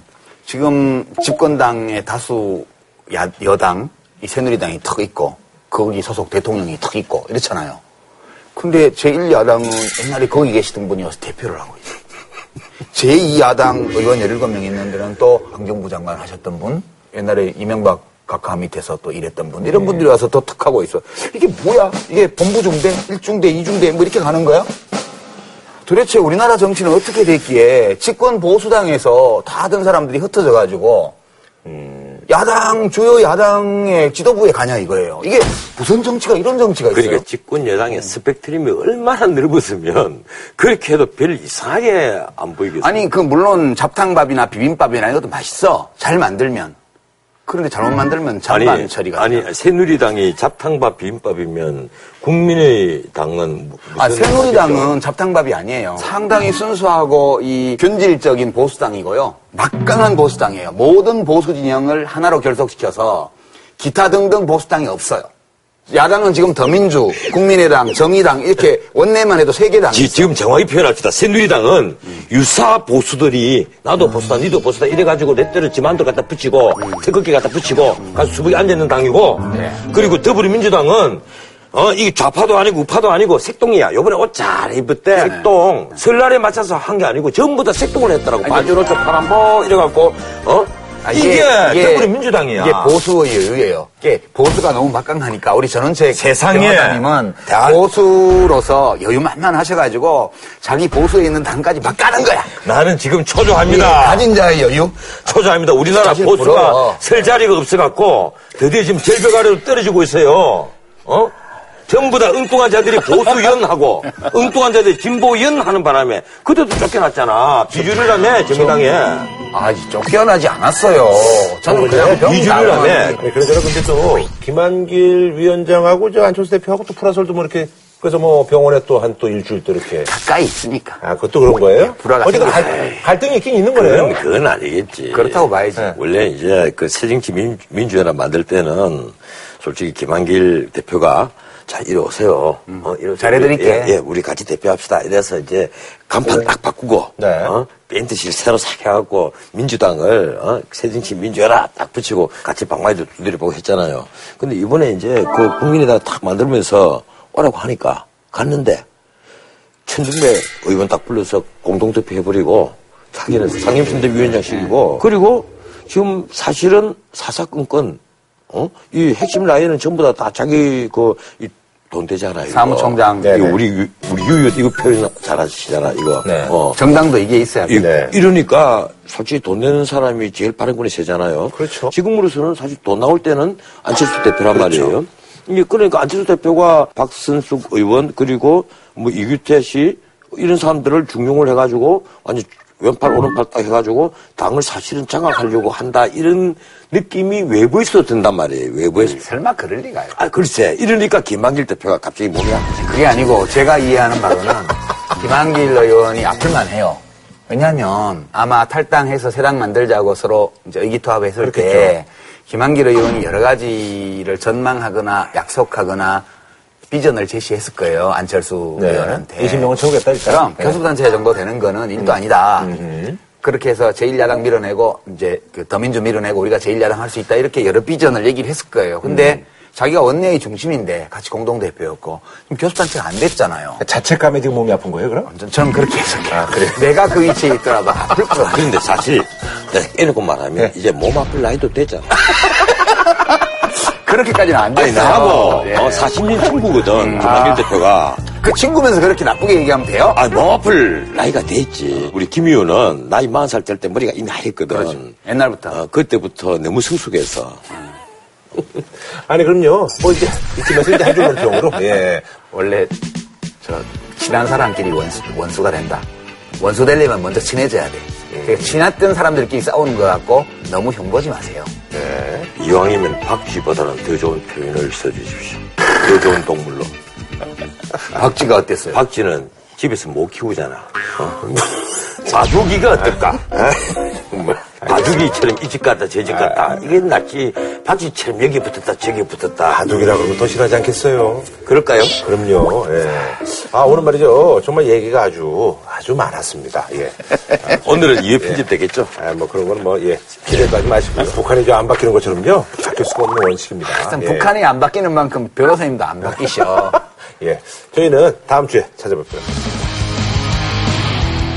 지금 집권당의 다수 야- 여당, 이 새누리당이 턱 있고 거기 소속 대통령이 턱 있고 이렇잖아요. 근데 제1야당은 옛날에 거기 계시던 분이어서 대표를 하고 있어요. 제2야당 의원 17명 있는 데는 또 환경부 장관 하셨던 분, 옛날에 이명박 각하 밑에서 또 일했던 분, 이런 분들이 와서 또턱 하고 있어. 이게 뭐야? 이게 본부중대, 1중대, 2중대 뭐 이렇게 가는 거야? 도대체 우리나라 정치는 어떻게 됐기에 집권 보수당에서 다 하던 사람들이 흩어져 가지고 야당 주요 야당의 지도부에 가냐 이거예요. 이게 무슨 정치가 이런 정치가 있어요? 그러니까 집권 여당의 스펙트럼이 얼마나 넓었으면 그렇게 해도 별 이상하게 안 보이겠어요. 아니 그 물론 잡탕밥이나 비빔밥이나 이것도 맛있어 잘 만들면 그런데 잘못 만들면 잔반 처리가 아니 새누리당이 잡탕밥 비빔밥이면 국민의 당은 무- 무슨 아, 새누리당은 잡탕밥이 아니에요. 상당히 순수하고 이 균질적인 보수당이고요. 막강한 보수당이에요. 모든 보수 진영을 하나로 결속시켜서 기타 등등 보수당이 없어요. 야당은 지금 더민주, 국민의당, 정의당 이렇게 원내만 해도 세 개 당이 지. 지금 정확히 표현합시다. 새누리당은 유사 보수들이 나도 보수다, 니도 보수다 이래가지고 내 때를 지만도 갖다 붙이고 태극기 갖다 붙이고 가서 수북에 앉아있는 당이고 그리고 더불어민주당은 어, 이게 좌파도 아니고 우파도 아니고 색동이야. 요번에 옷 잘 입었대. 색동. 설날에 맞춰서 한 게 아니고 전부 다 색동을 했더라고. 바주로저 파란 보 이래갖고, 어? 아, 이게, 더불어민주당이야. 이게 보수의 여유예요. 이게 보수가 너무 막강하니까 우리 전원책 세상에. 다- 보수로서 여유 만만하셔가지고 자기 보수에 있는 당까지 막 까는 거야. 나는 지금 예, 초조합니다. 가진 자의 여유. 초조합니다. 우리나라 보수가 부러워. 설 자리가 없어갖고 드디어 지금 절벽 아래로 떨어지고 있어요. 어? 전부 다 엉뚱한 자들이 보수연하고 엉뚱한 자들이 진보연 하는 바람에 그때도 쫓겨났잖아. 비주류라며 정의당에. 아직 쫓겨나지 않았어요. 저는 그냥 병 비주류라며. 나가는 아니, 그러잖아. 근데 또, 김한길 위원장하고 저 안철수 대표하고 또 프라솔도 뭐 이렇게, 그래서 뭐 병원에 또 한또 일주일 또 이렇게. 가까이 있으니까. 아, 그것도 그런 거예요? 불화가 어쨌든. 갈, 갈등이 있긴 있는 거네요. 그건, 그건 아니겠지. 그렇다고 봐야지. 네. 원래 이제 그 새정치 민, 민주연합 만들 때는 솔직히 김한길 대표가 자, 이리 오세요. 어, 이리 오세요. 잘해드릴게. 예, 예, 우리 같이 대표합시다. 이래서 이제 간판 딱 바꾸고, 네. 어, 밴드실 새로 싹 해갖고 민주당을, 어, 새정치 민주연합 딱 붙이고 같이 방망이도 두드려보고 했잖아요. 근데 이번에 이제 그 국민의당 딱 만들면서 오라고 하니까 갔는데 천중배 의원 딱 불러서 공동대표 해버리고 자기는 상임선대위원장식이고 그리고 지금 사실은 사사건건 어? 이 핵심 라인은 전부 다, 다 자기 그 이 돈 되잖아요. 이거. 사무총장. 이거 우리 유- 우리 유유 이거 표현 잘하시잖아 이거. 네. 어. 정당도 이게 있어야 돼. 이, 네. 이러니까 솔직히 돈 내는 사람이 제일 발행권이 세잖아요. 그렇죠. 지금으로서는 사실 돈 나올 때는 안철수 대표란 말이에요. 이게 그러니까 안철수 대표가 박선숙 의원 그리고 뭐 이규태 씨 이런 사람들을 중용을 해가지고 완전 왼팔 오른팔 딱 해가지고 당을 사실은 장악하려고 한다 이런 느낌이 외부에서 든단 말이에요. 외부에서. 설마 그럴 리가요. 아 글쎄 이러니까 김한길 대표가 갑자기 몸이 아프지. 그게 아니고 제가 이해하는 바로는 김한길 의원이 아플만 해요. 왜냐하면 아마 탈당해서 새당 만들자고 서로 이제 의기투합했을 때 김한길 의원이 여러 가지를 전망하거나 약속하거나 비전을 제시했을 거예요 안철수 네. 의원한테. 20명은 채우겠다, 일단. 그럼 네. 교섭단체 정도 되는 거는 일도 아니다. 그렇게 해서 제1야당 밀어내고 이제 그 더민주 밀어내고 우리가 제1야당 할 수 있다 이렇게 여러 비전을 얘기를 했을 거예요. 근데 자기가 원내의 중심인데 같이 공동대표였고 지금 교섭단체가 안 됐잖아요. 자책감에 지금 몸이 아픈 거예요, 그럼? 전- 저는 그렇게 해석해요. 아, 그래요? 내가 그 위치에 있더라도 아플 것 같아요. 그런데 사실 내가 깨놓고 말하면 이제 몸 아플 나이도 됐잖아. 그렇게까지는 안 아니, 됐어요. 나하고 예. 어, 40년 친구거든. 김한길 대표가. 그 친구면서 그렇게 나쁘게 얘기하면 돼요? 아, 몸 아플 나이가 됐지. 우리 김 의원은 나이 40살 될 때 머리가 이미 하였거든. 그렇죠. 옛날부터. 어, 그때부터 너무 성숙해서. 아니, 그럼요. 뭐 이제, 이쯤에서 이제 한줄 논평으로. 예. 원래 저 친한 사람끼리 원수, 원수가 된다. 원수 되려면 먼저 친해져야 돼. 그러니까 친했던 사람들끼리 싸우는 거 갖고 너무 흉보지 마세요. 이왕이면 박쥐보다는 더 좋은 표현을 써주십시오. 더 좋은 동물로. 박쥐가 어땠어요? 박쥐는 집에서 못 키우잖아. 어? 바둑이가 어떨까? 뭐, 바둑이처럼 이 집 갔다 저 집 갔다. 이게 낫지. 박쥐처럼 여기 붙었다 저기 붙었다. 바둑이라 그러면 더 싫어하지 않겠어요? 그럴까요? 그럼요. 예. 아, 오늘 말이죠. 정말 얘기가 아주, 아주 많았습니다. 예. 오늘은 이회 편집 되겠죠? 아, 뭐 그런 건 뭐, 예. 기대하지 마시고요. 북한이 저 안 바뀌는 것처럼요. 바뀔 수가 없는 원칙입니다. 하여튼 예. 북한이 안 바뀌는 만큼 변호사님도 안 바뀌셔. 예. 저희는 다음 주에 찾아볼게요.